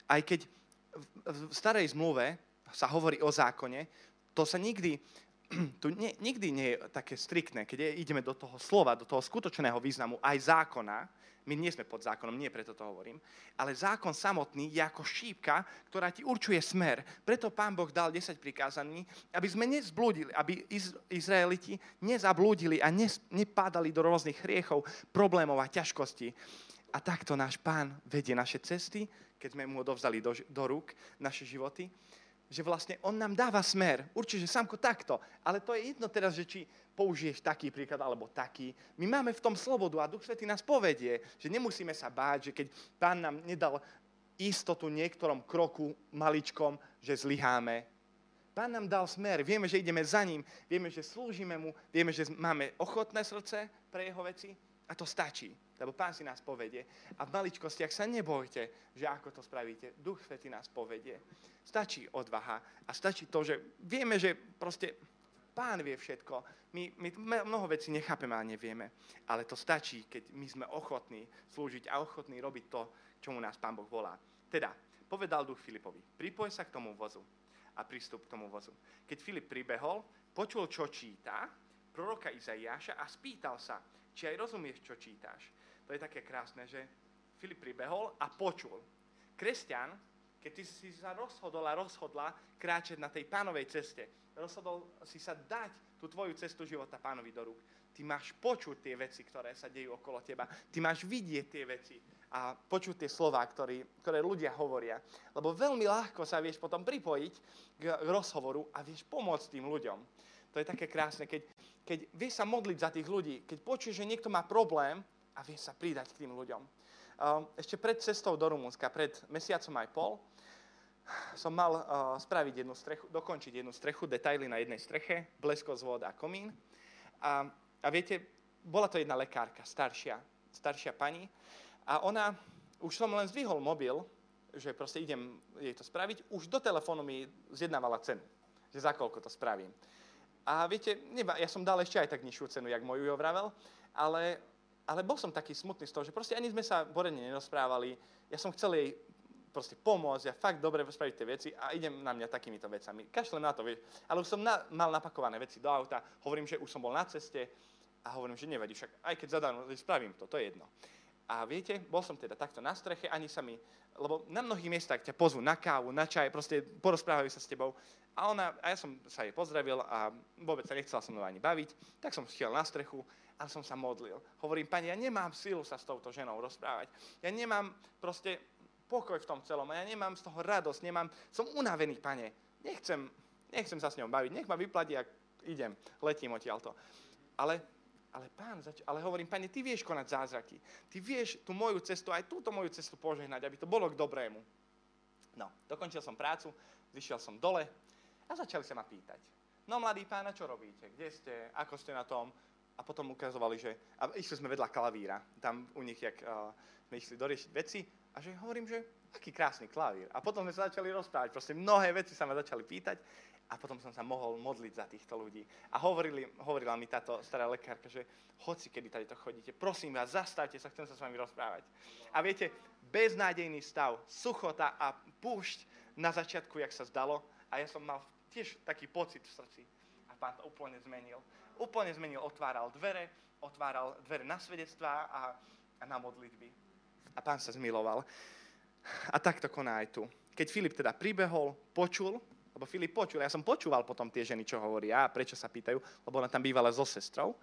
Aj keď v, v starej zmluve sa hovorí o zákone, to sa nikdy, [CLEARS THROAT] tu nie, nikdy nie je také striktné, keď ideme do toho slova, do toho skutočného významu aj zákona, my nie sme pod zákonom, nie preto to hovorím. Ale zákon samotný je ako šípka, ktorá ti určuje smer. Preto pán Boh dal 10 prikázaní, aby sme nezblúdili, aby Izraeliti nezablúdili a nepádali do rôznych hriechov, problémov a ťažkostí. A takto náš pán vedie naše cesty, keď sme mu odovzdali do, do rúk naše životy že vlastne on nám dáva smer. Určite, samko takto. Ale to je jedno teraz, že či použiješ taký príklad alebo taký. My máme v tom slobodu a Duch Svetý nás povedie, že nemusíme sa báť, že keď Pán nám nedal istotu niektorom kroku maličkom, že zlyháme. Pán nám dal smer, vieme, že ideme za ním, vieme, že slúžime mu, vieme, že máme ochotné srdce pre jeho veci a to stačí, lebo Pán si nás povedie. A v maličkostiach sa nebojte, že ako to spravíte. Duch Svetý nás povedie. Stačí odvaha a stačí to, že vieme, že proste Pán vie všetko. My, my mnoho vecí nechápeme a nevieme. Ale to stačí, keď my sme ochotní slúžiť a ochotní robiť to, čomu nás Pán Boh volá. Teda, povedal duch Filipovi, pripoj sa k tomu vozu a prístup k tomu vozu. Keď Filip pribehol, počul, čo číta, proroka Izaiáša a spýtal sa, či aj rozumieš, čo čítáš. To je také krásne, že Filip pribehol a počul. Kresťan, keď ty si sa rozhodol a rozhodla kráčať na tej pánovej ceste, rozhodol si sa dať tú tvoju cestu života pánovi do rúk, ty máš počuť tie veci, ktoré sa dejú okolo teba. Ty máš vidieť tie veci a počuť tie slova, ktoré, ktoré ľudia hovoria. Lebo veľmi ľahko sa vieš potom pripojiť k rozhovoru a vieš pomôcť tým ľuďom. To je také krásne, keď, keď vieš sa modliť za tých ľudí, keď počuješ, že niekto má problém a vieš sa pridať k tým ľuďom. Ešte pred cestou do Rumunska, pred mesiacom aj pol, som mal uh, spraviť jednu strechu, dokončiť jednu strechu, detaily na jednej streche, bleskozvod a komín. A, a viete, bola to jedna lekárka, staršia, staršia pani, a ona, už som len zdvihol mobil, že proste idem jej to spraviť, už do telefónu mi zjednávala cenu, že za koľko to spravím. A viete, neba, ja som dal ešte aj tak nižšiu cenu, jak moju vravel, ale ale bol som taký smutný z toho, že proste ani sme sa poriadne nerozprávali. Ja som chcel jej proste pomôcť a fakt dobre spraviť tie veci a idem na mňa takýmito vecami. Kašlem na to, vieš. Ale už som na, mal napakované veci do auta, hovorím, že už som bol na ceste a hovorím, že nevadí, však aj keď zadarmo, spravím to, to je jedno. A viete, bol som teda takto na streche, ani sa mi, lebo na mnohých miestach ťa pozvú na kávu, na čaj, proste porozprávajú sa s tebou. A, ona, a ja som sa jej pozdravil a vôbec sa nechcela so mnou ani baviť, tak som šiel na strechu a som sa modlil. Hovorím, pani, ja nemám sílu sa s touto ženou rozprávať. Ja nemám proste pokoj v tom celom a ja nemám z toho radosť, nemám, som unavený, pane. Nechcem, nechcem sa s ňou baviť, nech ma vyplatí, ak idem, letím odtiaľto. Ale ale pán, zač- ale hovorím, pane, ty vieš konať zázraky. Ty vieš tú moju cestu, aj túto moju cestu požehnať, aby to bolo k dobrému. No, dokončil som prácu, zišiel som dole a začali sa ma pýtať. No, mladý pána, čo robíte? Kde ste? Ako ste na tom? A potom ukazovali, že... A išli sme vedľa klavíra. Tam u nich, jak uh, sme išli doriešiť veci. A že hovorím, že aký krásny klavír. A potom sme sa začali rozprávať. Proste mnohé veci sa ma začali pýtať a potom som sa mohol modliť za týchto ľudí. A hovorili, hovorila mi táto stará lekárka, že hoci kedy tady to chodíte, prosím vás, zastavte sa, chcem sa s vami rozprávať. A viete, beznádejný stav, suchota a púšť na začiatku, jak sa zdalo, a ja som mal tiež taký pocit v srdci. A pán to úplne zmenil. Úplne zmenil, otváral dvere, otváral dvere na svedectvá a, a na modlitby. A pán sa zmiloval. A tak to koná aj tu. Keď Filip teda pribehol, počul, lebo Filip počul, ja som počúval potom tie ženy, čo hovoria a prečo sa pýtajú, lebo ona tam bývala so sestrou.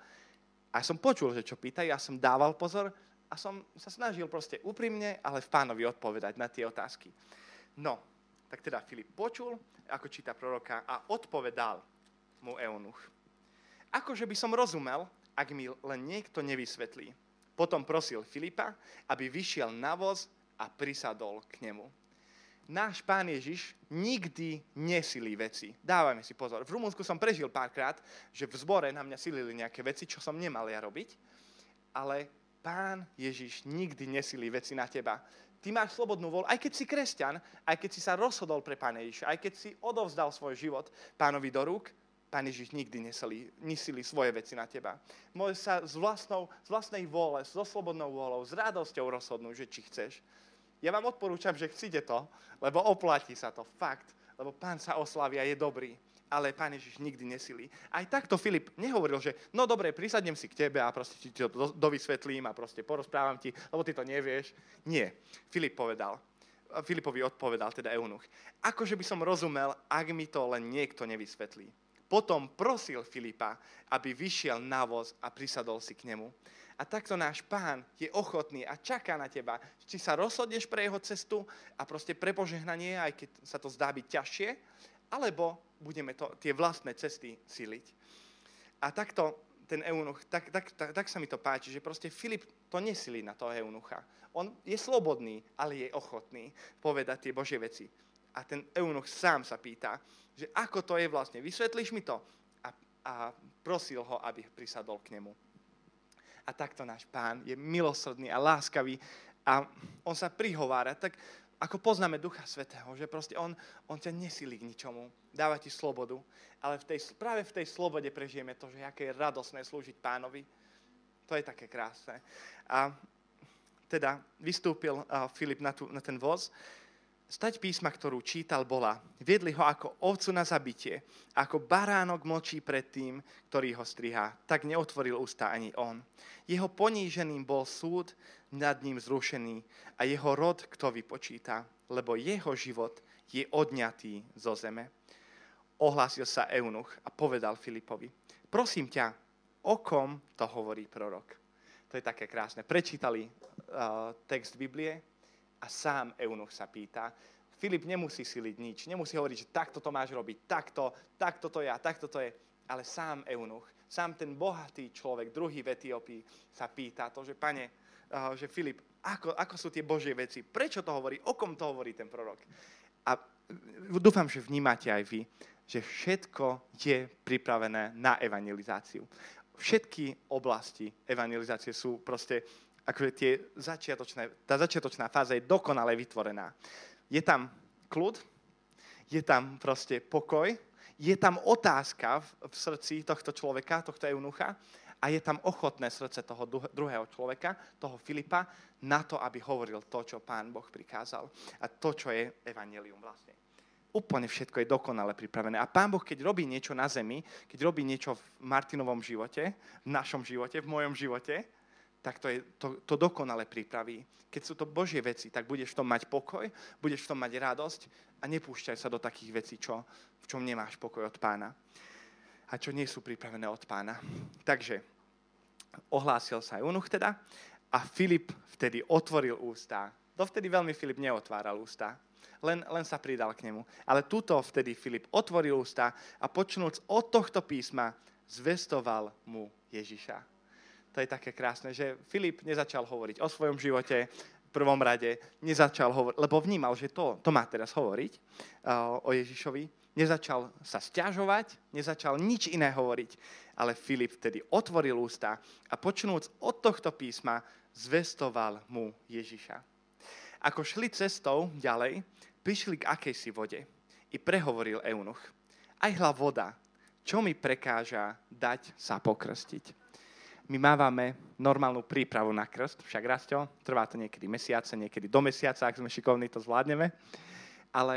A ja som počul, že čo pýtajú, ja som dával pozor a som sa snažil proste úprimne, ale v pánovi odpovedať na tie otázky. No, tak teda Filip počul, ako číta proroka a odpovedal mu Eunuch. Akože by som rozumel, ak mi len niekto nevysvetlí. Potom prosil Filipa, aby vyšiel na voz a prisadol k nemu náš pán Ježiš nikdy nesilí veci. Dávajme si pozor. V Rumunsku som prežil párkrát, že v zbore na mňa silili nejaké veci, čo som nemal ja robiť, ale pán Ježiš nikdy nesilí veci na teba. Ty máš slobodnú voľu, aj keď si kresťan, aj keď si sa rozhodol pre pána Ježiša, aj keď si odovzdal svoj život pánovi do rúk, Pán Ježiš nikdy nesilí, nesilí svoje veci na teba. Môže sa z, vlastnou, z vlastnej vôle, so slobodnou vôľou, s radosťou rozhodnúť, že či chceš. Ja vám odporúčam, že chcite to, lebo oplatí sa to, fakt. Lebo pán sa oslavia, je dobrý. Ale pán Ježiš nikdy nesilí. Aj takto Filip nehovoril, že no dobre, prisadnem si k tebe a proste ti to dovysvetlím a proste porozprávam ti, lebo ty to nevieš. Nie. Filip povedal, Filipovi odpovedal teda Eunuch. Akože by som rozumel, ak mi to len niekto nevysvetlí. Potom prosil Filipa, aby vyšiel na voz a prisadol si k nemu. A takto náš pán je ochotný a čaká na teba, či sa rozhodneš pre jeho cestu a proste pre požehnanie, aj keď sa to zdá byť ťažšie, alebo budeme to, tie vlastné cesty siliť. A takto ten eunuch, tak, tak, tak, tak sa mi to páči, že proste Filip to nesilí na toho eunucha. On je slobodný, ale je ochotný povedať tie Božie veci. A ten eunuch sám sa pýta, že ako to je vlastne, vysvetlíš mi to? A, a prosil ho, aby prisadol k nemu. A takto náš pán je milosrdný a láskavý a on sa prihovára. Tak ako poznáme Ducha Svetého, že proste on, on ťa nesilí k ničomu, dáva ti slobodu, ale v tej, práve v tej slobode prežijeme to, že aké je radosné slúžiť pánovi. To je také krásne. A teda vystúpil Filip na, tu, na ten voz Stať písma, ktorú čítal, bola, viedli ho ako ovcu na zabitie, ako baránok mlčí pred tým, ktorý ho strihá. Tak neotvoril ústa ani on. Jeho poníženým bol súd, nad ním zrušený a jeho rod kto vypočíta, lebo jeho život je odňatý zo zeme. Ohlásil sa Eunuch a povedal Filipovi, prosím ťa, o kom to hovorí prorok? To je také krásne. Prečítali uh, text Biblie, a sám Eunuch sa pýta, Filip nemusí siliť nič, nemusí hovoriť, že takto to máš robiť, takto, takto to je a takto to je. Ale sám Eunuch, sám ten bohatý človek, druhý v Etiópii, sa pýta to, že pane, uh, že Filip, ako, ako sú tie Božie veci, prečo to hovorí, o kom to hovorí ten prorok. A dúfam, že vnímate aj vy, že všetko je pripravené na evangelizáciu. Všetky oblasti evangelizácie sú proste akože tie začiatočné, tá začiatočná fáza je dokonale vytvorená. Je tam kľud, je tam proste pokoj, je tam otázka v, v srdci tohto človeka, tohto eunucha a je tam ochotné srdce toho druhého človeka, toho Filipa, na to, aby hovoril to, čo pán Boh prikázal. A to, čo je evanelium vlastne. Úplne všetko je dokonale pripravené. A pán Boh, keď robí niečo na zemi, keď robí niečo v Martinovom živote, v našom živote, v mojom živote, tak to, je, to, to dokonale pripraví. Keď sú to Božie veci, tak budeš v tom mať pokoj, budeš v tom mať radosť a nepúšťaj sa do takých vecí, čo, v čom nemáš pokoj od pána a čo nie sú pripravené od pána. Takže ohlásil sa Eunuch teda a Filip vtedy otvoril ústa. Dovtedy veľmi Filip neotváral ústa, len, len sa pridal k nemu. Ale tuto vtedy Filip otvoril ústa a počnúc od tohto písma zvestoval mu Ježiša to je také krásne, že Filip nezačal hovoriť o svojom živote v prvom rade, nezačal hovoriť, lebo vnímal, že to, to má teraz hovoriť uh, o Ježišovi, nezačal sa stiažovať, nezačal nič iné hovoriť, ale Filip vtedy otvoril ústa a počnúc od tohto písma zvestoval mu Ježiša. Ako šli cestou ďalej, prišli k akejsi vode i prehovoril Eunuch. Aj hla voda, čo mi prekáža dať sa pokrstiť my mávame normálnu prípravu na krst, však Rasto, trvá to niekedy mesiace, niekedy do mesiaca, ak sme šikovní, to zvládneme, ale,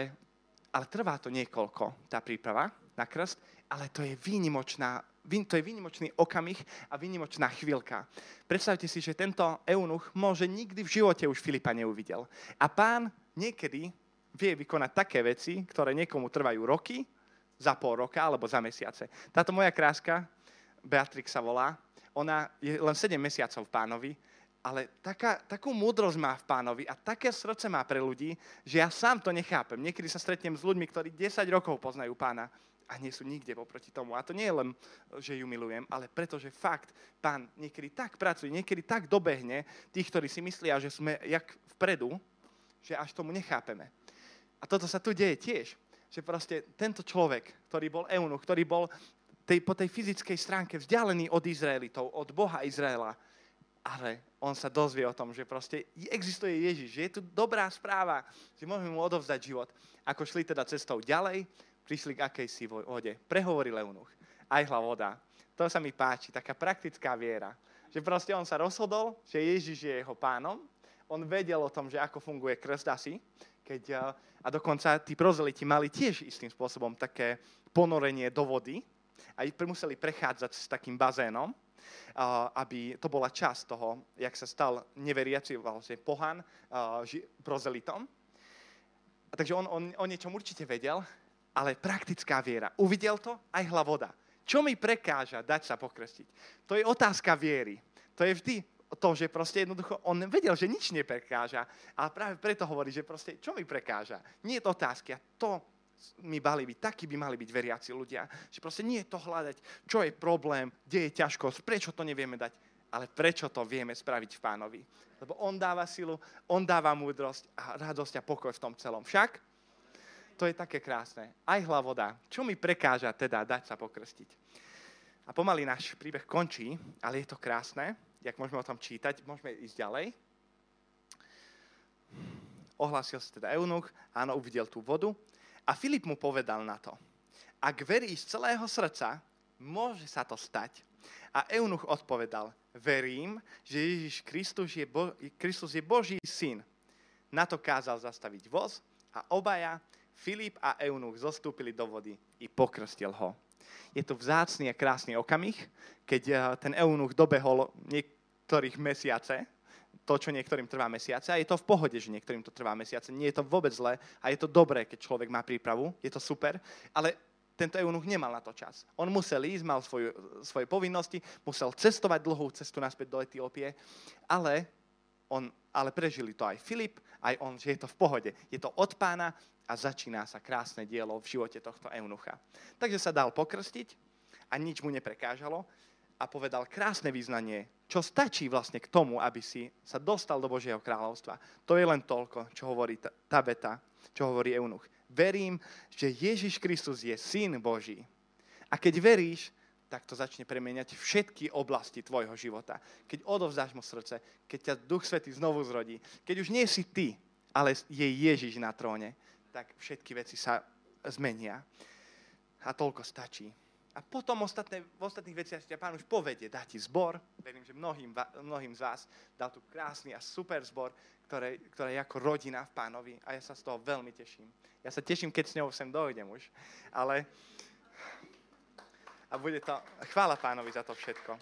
ale trvá to niekoľko, tá príprava na krst, ale to je výnimočná, to je výnimočný okamih a výnimočná chvíľka. Predstavte si, že tento eunuch môže nikdy v živote už Filipa neuvidel. A pán niekedy vie vykonať také veci, ktoré niekomu trvajú roky, za pol roka alebo za mesiace. Táto moja kráska, Beatrix sa volá, ona je len 7 mesiacov v pánovi, ale taká, takú múdrosť má v pánovi a také srdce má pre ľudí, že ja sám to nechápem. Niekedy sa stretnem s ľuďmi, ktorí 10 rokov poznajú pána a nie sú nikde poproti tomu. A to nie je len, že ju milujem, ale pretože fakt pán niekedy tak pracuje, niekedy tak dobehne tých, ktorí si myslia, že sme jak vpredu, že až tomu nechápeme. A toto sa tu deje tiež. Že proste tento človek, ktorý bol eunuch, ktorý bol tej, po tej fyzickej stránke vzdialený od Izraelitov, od Boha Izraela. Ale on sa dozvie o tom, že proste existuje Ježiš, že je tu dobrá správa, že môžeme mu odovzdať život. Ako šli teda cestou ďalej, prišli k akejsi vode. Prehovoril Eunuch. Aj hla voda. To sa mi páči, taká praktická viera. Že proste on sa rozhodol, že Ježiš je jeho pánom. On vedel o tom, že ako funguje krst asi. Keď, eh, a dokonca tí prozeliti mali tiež istým spôsobom také ponorenie do vody, a museli prechádzať s takým bazénom, aby to bola časť toho, jak sa stal neveriaci vlastne pohan prozelitom. Takže on, on o niečom určite vedel, ale praktická viera. Uvidel to aj hlavoda. Čo mi prekáža dať sa pokrstiť? To je otázka viery. To je vždy to, že proste jednoducho on vedel, že nič neprekáža, ale práve preto hovorí, že proste čo mi prekáža? Nie je to otázka, to my mali byť, takí by mali byť veriaci ľudia. Že proste nie je to hľadať, čo je problém, kde je ťažkosť, prečo to nevieme dať, ale prečo to vieme spraviť v pánovi. Lebo on dáva silu, on dáva múdrosť a radosť a pokoj v tom celom. Však to je také krásne. Aj hlavoda. Čo mi prekáža teda dať sa pokrstiť? A pomaly náš príbeh končí, ale je to krásne. Jak môžeme o tom čítať, môžeme ísť ďalej. Ohlásil sa teda Eunuch, áno, uvidel tú vodu a Filip mu povedal na to, ak veríš z celého srdca, môže sa to stať. A Eunuch odpovedal, verím, že Ježiš Kristus je, Bo- Kristus je Boží syn. Na to kázal zastaviť voz a obaja, Filip a Eunuch, zostúpili do vody i pokrstil ho. Je to vzácný a krásny okamih, keď eh, ten Eunuch dobehol niektorých mesiace, to, čo niektorým trvá mesiace. A je to v pohode, že niektorým to trvá mesiace. Nie je to vôbec zlé a je to dobré, keď človek má prípravu. Je to super. Ale tento eunuch nemal na to čas. On musel ísť, mal svoju, svoje povinnosti, musel cestovať dlhú cestu naspäť do Etiópie, ale, on, ale prežili to aj Filip, aj on, že je to v pohode. Je to od pána a začína sa krásne dielo v živote tohto eunucha. Takže sa dal pokrstiť a nič mu neprekážalo a povedal krásne význanie, čo stačí vlastne k tomu, aby si sa dostal do Božieho kráľovstva. To je len toľko, čo hovorí tá beta, čo hovorí Eunuch. Verím, že Ježiš Kristus je Syn Boží. A keď veríš, tak to začne premeniať všetky oblasti tvojho života. Keď odovzdáš mu srdce, keď ťa Duch Svetý znovu zrodí, keď už nie si ty, ale je Ježiš na tróne, tak všetky veci sa zmenia. A toľko stačí. A potom ostatné, v ostatných veciach ťa pán už povedie, dá ti zbor. Verím, že mnohým, mnohým z vás dal tu krásny a super zbor, ktoré, ktoré je ako rodina v pánovi a ja sa z toho veľmi teším. Ja sa teším, keď s ňou sem dojdem už. Ale a bude to, chvála pánovi za to všetko.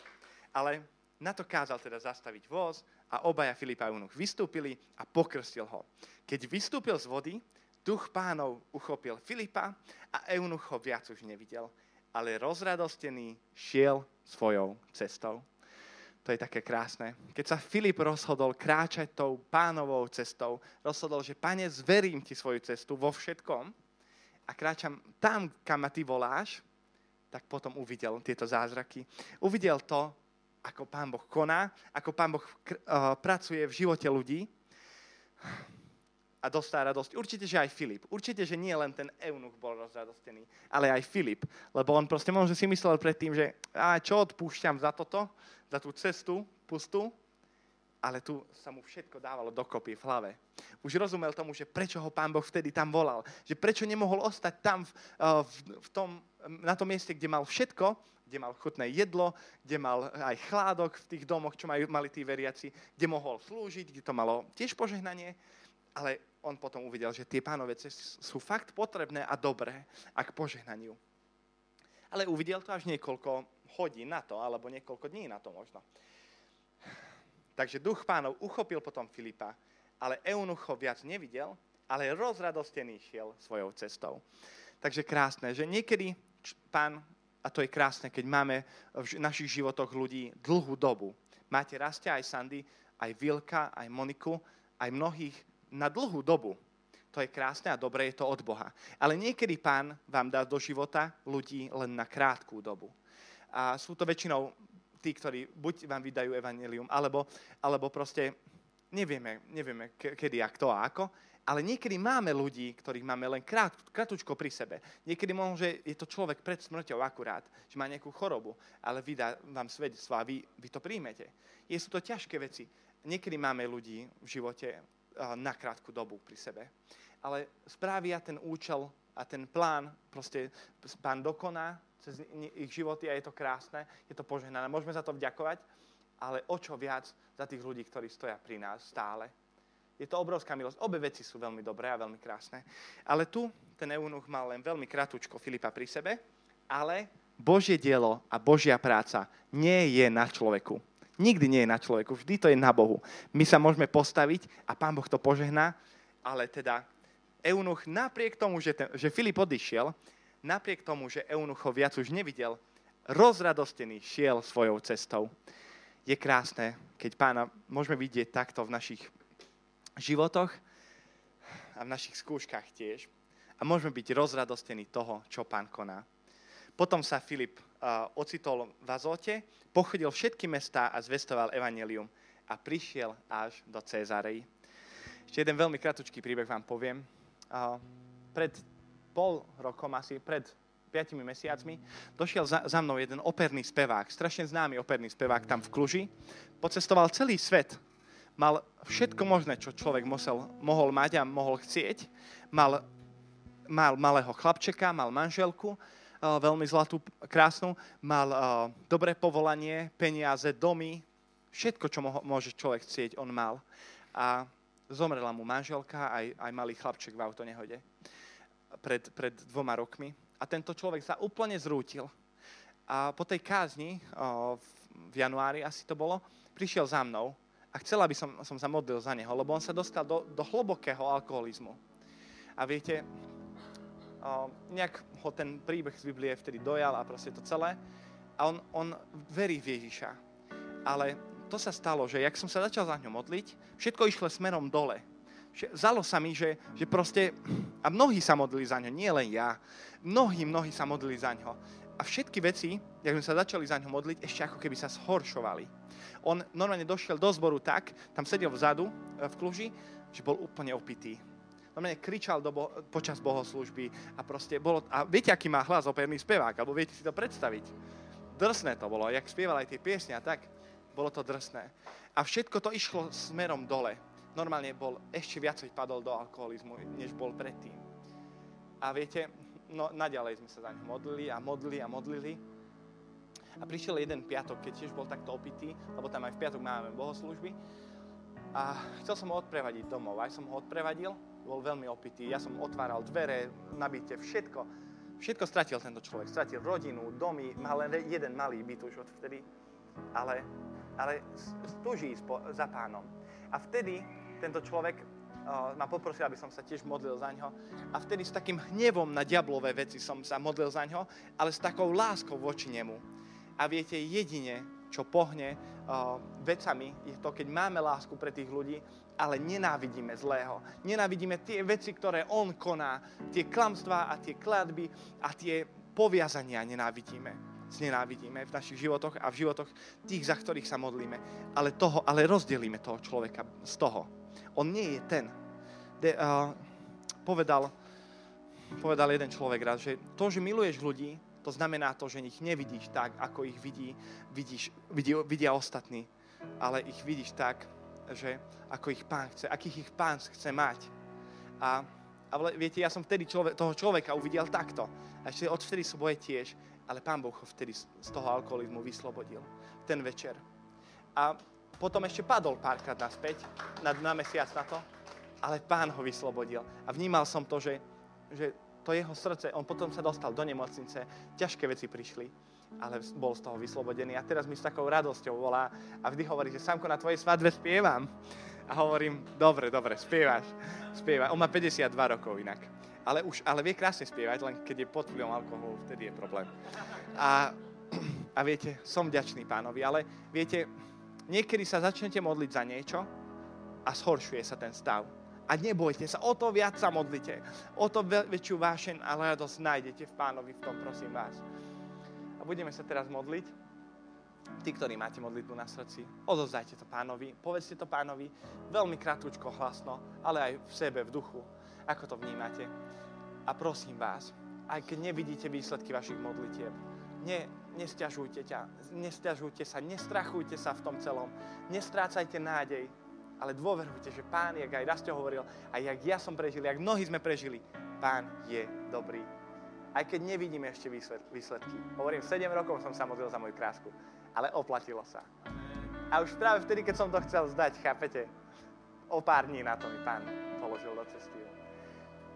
Ale na to kázal teda zastaviť voz a obaja Filipa a Eunuch vystúpili a pokrstil ho. Keď vystúpil z vody, duch pánov uchopil Filipa a Eunuch ho viac už nevidel ale rozradostený šiel svojou cestou. To je také krásne. Keď sa Filip rozhodol kráčať tou pánovou cestou, rozhodol, že pane, zverím ti svoju cestu vo všetkom a kráčam tam, kam ma ty voláš, tak potom uvidel tieto zázraky. Uvidel to, ako pán Boh koná, ako pán Boh uh, pracuje v živote ľudí a dostá radosť. Určite, že aj Filip. Určite, že nie len ten eunuch bol rozradostený, ale aj Filip. Lebo on proste možno si myslel predtým, že a čo odpúšťam za toto, za tú cestu pustú, ale tu sa mu všetko dávalo dokopy v hlave. Už rozumel tomu, že prečo ho pán Boh vtedy tam volal. Že prečo nemohol ostať tam v, eh, v, v tom, na tom mieste, kde mal všetko, kde mal chutné jedlo, kde mal aj chládok v tých domoch, čo majú, mali tí veriaci, kde mohol slúžiť, kde to malo tiež požehnanie ale on potom uvidel, že tie pánové cesty sú fakt potrebné a dobré a k požehnaniu. Ale uvidel to až niekoľko hodín na to, alebo niekoľko dní na to možno. Takže duch pánov uchopil potom Filipa, ale Eunuch ho viac nevidel, ale rozradostený šiel svojou cestou. Takže krásne, že niekedy pán, a to je krásne, keď máme v našich životoch ľudí dlhú dobu. Máte Rastia aj Sandy, aj Vilka, aj Moniku, aj mnohých na dlhú dobu. To je krásne a dobré, je to od Boha. Ale niekedy Pán vám dá do života ľudí len na krátku dobu. A sú to väčšinou tí, ktorí buď vám vydajú evanelium, alebo, alebo proste nevieme, nevieme kedy, ak to a ako, ale niekedy máme ľudí, ktorých máme len krát, kratučko pri sebe. Niekedy možno, že je to človek pred smrťou akurát, že má nejakú chorobu, ale vydá vám svedectvo a vy, vy to príjmete. Je, sú to ťažké veci. Niekedy máme ľudí v živote, na krátku dobu pri sebe. Ale správia ten účel a ten plán, proste pán dokoná cez ich životy a je to krásne, je to požehnané. Môžeme za to vďakovať, ale o čo viac za tých ľudí, ktorí stoja pri nás stále. Je to obrovská milosť. Obe veci sú veľmi dobré a veľmi krásne. Ale tu ten eunuch mal len veľmi kratučko Filipa pri sebe, ale Božie dielo a Božia práca nie je na človeku. Nikdy nie je na človeku, vždy to je na Bohu. My sa môžeme postaviť a Pán Boh to požehná, ale teda Eunuch napriek tomu, že, ten, že Filip odišiel, napriek tomu, že Eunuch ho viac už nevidel, rozradostený šiel svojou cestou. Je krásne, keď pána môžeme vidieť takto v našich životoch a v našich skúškach tiež. A môžeme byť rozradostení toho, čo pán koná. Potom sa Filip uh, ocitol v Azote, pochodil všetky mestá a zvestoval evanelium a prišiel až do Cézarei. Ešte jeden veľmi kratučký príbeh vám poviem. Uh, pred pol rokom, asi pred piatimi mesiacmi, došiel za, za mnou jeden operný spevák, strašne známy operný spevák tam v Kluži. Pocestoval celý svet. Mal všetko možné, čo človek musel, mohol mať a mohol chcieť. Mal, mal malého chlapčeka, mal manželku, veľmi zlatú, krásnu, mal dobré povolanie, peniaze, domy, všetko, čo môže človek chcieť, on mal. A zomrela mu manželka, aj, aj malý chlapček v autonehode pred, pred dvoma rokmi. A tento človek sa úplne zrútil. A po tej kázni, v januári asi to bolo, prišiel za mnou a chcela by som, som sa modlil za neho, lebo on sa dostal do, do hlbokého alkoholizmu. A viete, nejak ho ten príbeh z Biblie vtedy dojal a proste to celé. A on, on verí v Ježiša. Ale to sa stalo, že jak som sa začal za ňo modliť, všetko išlo smerom dole. Zalo sa mi, že, že proste, a mnohí sa modlili za ňo, nie len ja, mnohí, mnohí sa modlili za ňo. A všetky veci, jak sme sa začali za ňo modliť, ešte ako keby sa zhoršovali. On normálne došiel do zboru tak, tam sedel vzadu e, v kluži, že bol úplne opitý normálne kričal do bo- počas bohoslužby a proste bolo... A viete, aký má hlas operný spevák, alebo viete si to predstaviť? Drsné to bolo, jak spieval aj tie piesne a tak, bolo to drsné. A všetko to išlo smerom dole. Normálne bol, ešte viacej padol do alkoholizmu, než bol predtým. A viete, no, naďalej sme sa za ňo modlili a modlili a modlili. A prišiel jeden piatok, keď tiež bol takto opitý, lebo tam aj v piatok máme bohoslužby. A chcel som ho odprevadiť domov. Aj som ho odprevadil, bol veľmi opitý. Ja som otváral dvere, nabite, všetko. Všetko stratil tento človek. Stratil rodinu, domy, mal len jeden malý byt už odvtedy. Ale, ale tuží za pánom. A vtedy tento človek uh, ma poprosil, aby som sa tiež modlil za ňo. A vtedy s takým hnevom na diablové veci som sa modlil za ňo, ale s takou láskou voči nemu. A viete, jedine, čo pohne uh, vecami, je to, keď máme lásku pre tých ľudí, ale nenávidíme zlého. Nenávidíme tie veci, ktoré on koná, tie klamstvá a tie kladby a tie poviazania nenávidíme znenávidíme v našich životoch a v životoch tých, za ktorých sa modlíme. Ale, toho, ale rozdelíme toho človeka z toho. On nie je ten. De, uh, povedal, povedal jeden človek raz, že to, že miluješ ľudí, to znamená to, že ich nevidíš tak, ako ich vidí, vidíš, vidí, vidia ostatní, ale ich vidíš tak, že ako ich pán chce, akých ich pán chce mať. A, a viete, ja som vtedy človek, toho človeka uvidel takto. A ešte odvtedy som boje tiež, ale pán Boh ho vtedy z toho alkoholizmu vyslobodil. Ten večer. A potom ešte padol párkrát naspäť, na, na mesiac na to, ale pán ho vyslobodil. A vnímal som to, že, že to jeho srdce, on potom sa dostal do nemocnice, ťažké veci prišli, ale bol z toho vyslobodený. A teraz mi s takou radosťou volá a vždy hovorí, že Samko, na tvojej svadbe spievam. A hovorím, dobre, dobre, spievaš, spievaš. On má 52 rokov inak. Ale, už, ale vie krásne spievať, len keď je pod vplyvom alkoholu, vtedy je problém. A, [CLEARS THROAT] a viete, som vďačný pánovi, ale viete, niekedy sa začnete modliť za niečo a zhoršuje sa ten stav a nebojte sa, o to viac sa modlite. O to väčšiu vášeň a radosť nájdete v pánovi v tom, prosím vás. A budeme sa teraz modliť. Tí, ktorí máte modlitbu na srdci, odozdajte to pánovi, povedzte to pánovi veľmi krátko, hlasno, ale aj v sebe, v duchu, ako to vnímate. A prosím vás, aj keď nevidíte výsledky vašich modlitieb, ne, nestiažujte, ťa, nestiažujte sa, nestrachujte sa v tom celom, nestrácajte nádej, ale dôverujte, že Pán, jak aj Rastio hovoril, a jak ja som prežil, jak mnohí sme prežili, Pán je dobrý. Aj keď nevidíme ešte výsledky. Hovorím, 7 rokov som sa modlil za moju krásku, ale oplatilo sa. A už práve vtedy, keď som to chcel zdať, chápete, o pár dní na to mi Pán položil do cesty.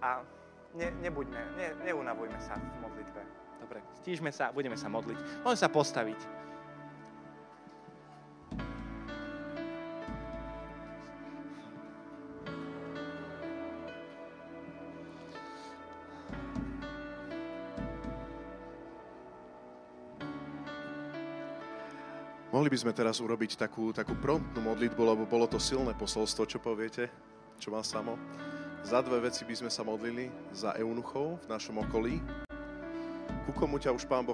A ne, nebuďme, ne, neunavujme sa v modlitbe. Dobre, stížme sa, budeme sa modliť. Môžeme sa postaviť. Mohli by sme teraz urobiť takú, takú promptnú modlitbu, lebo bolo to silné posolstvo, čo poviete, čo má samo. Za dve veci by sme sa modlili, za eunuchov v našom okolí. Ku komu ťa už Pán Boh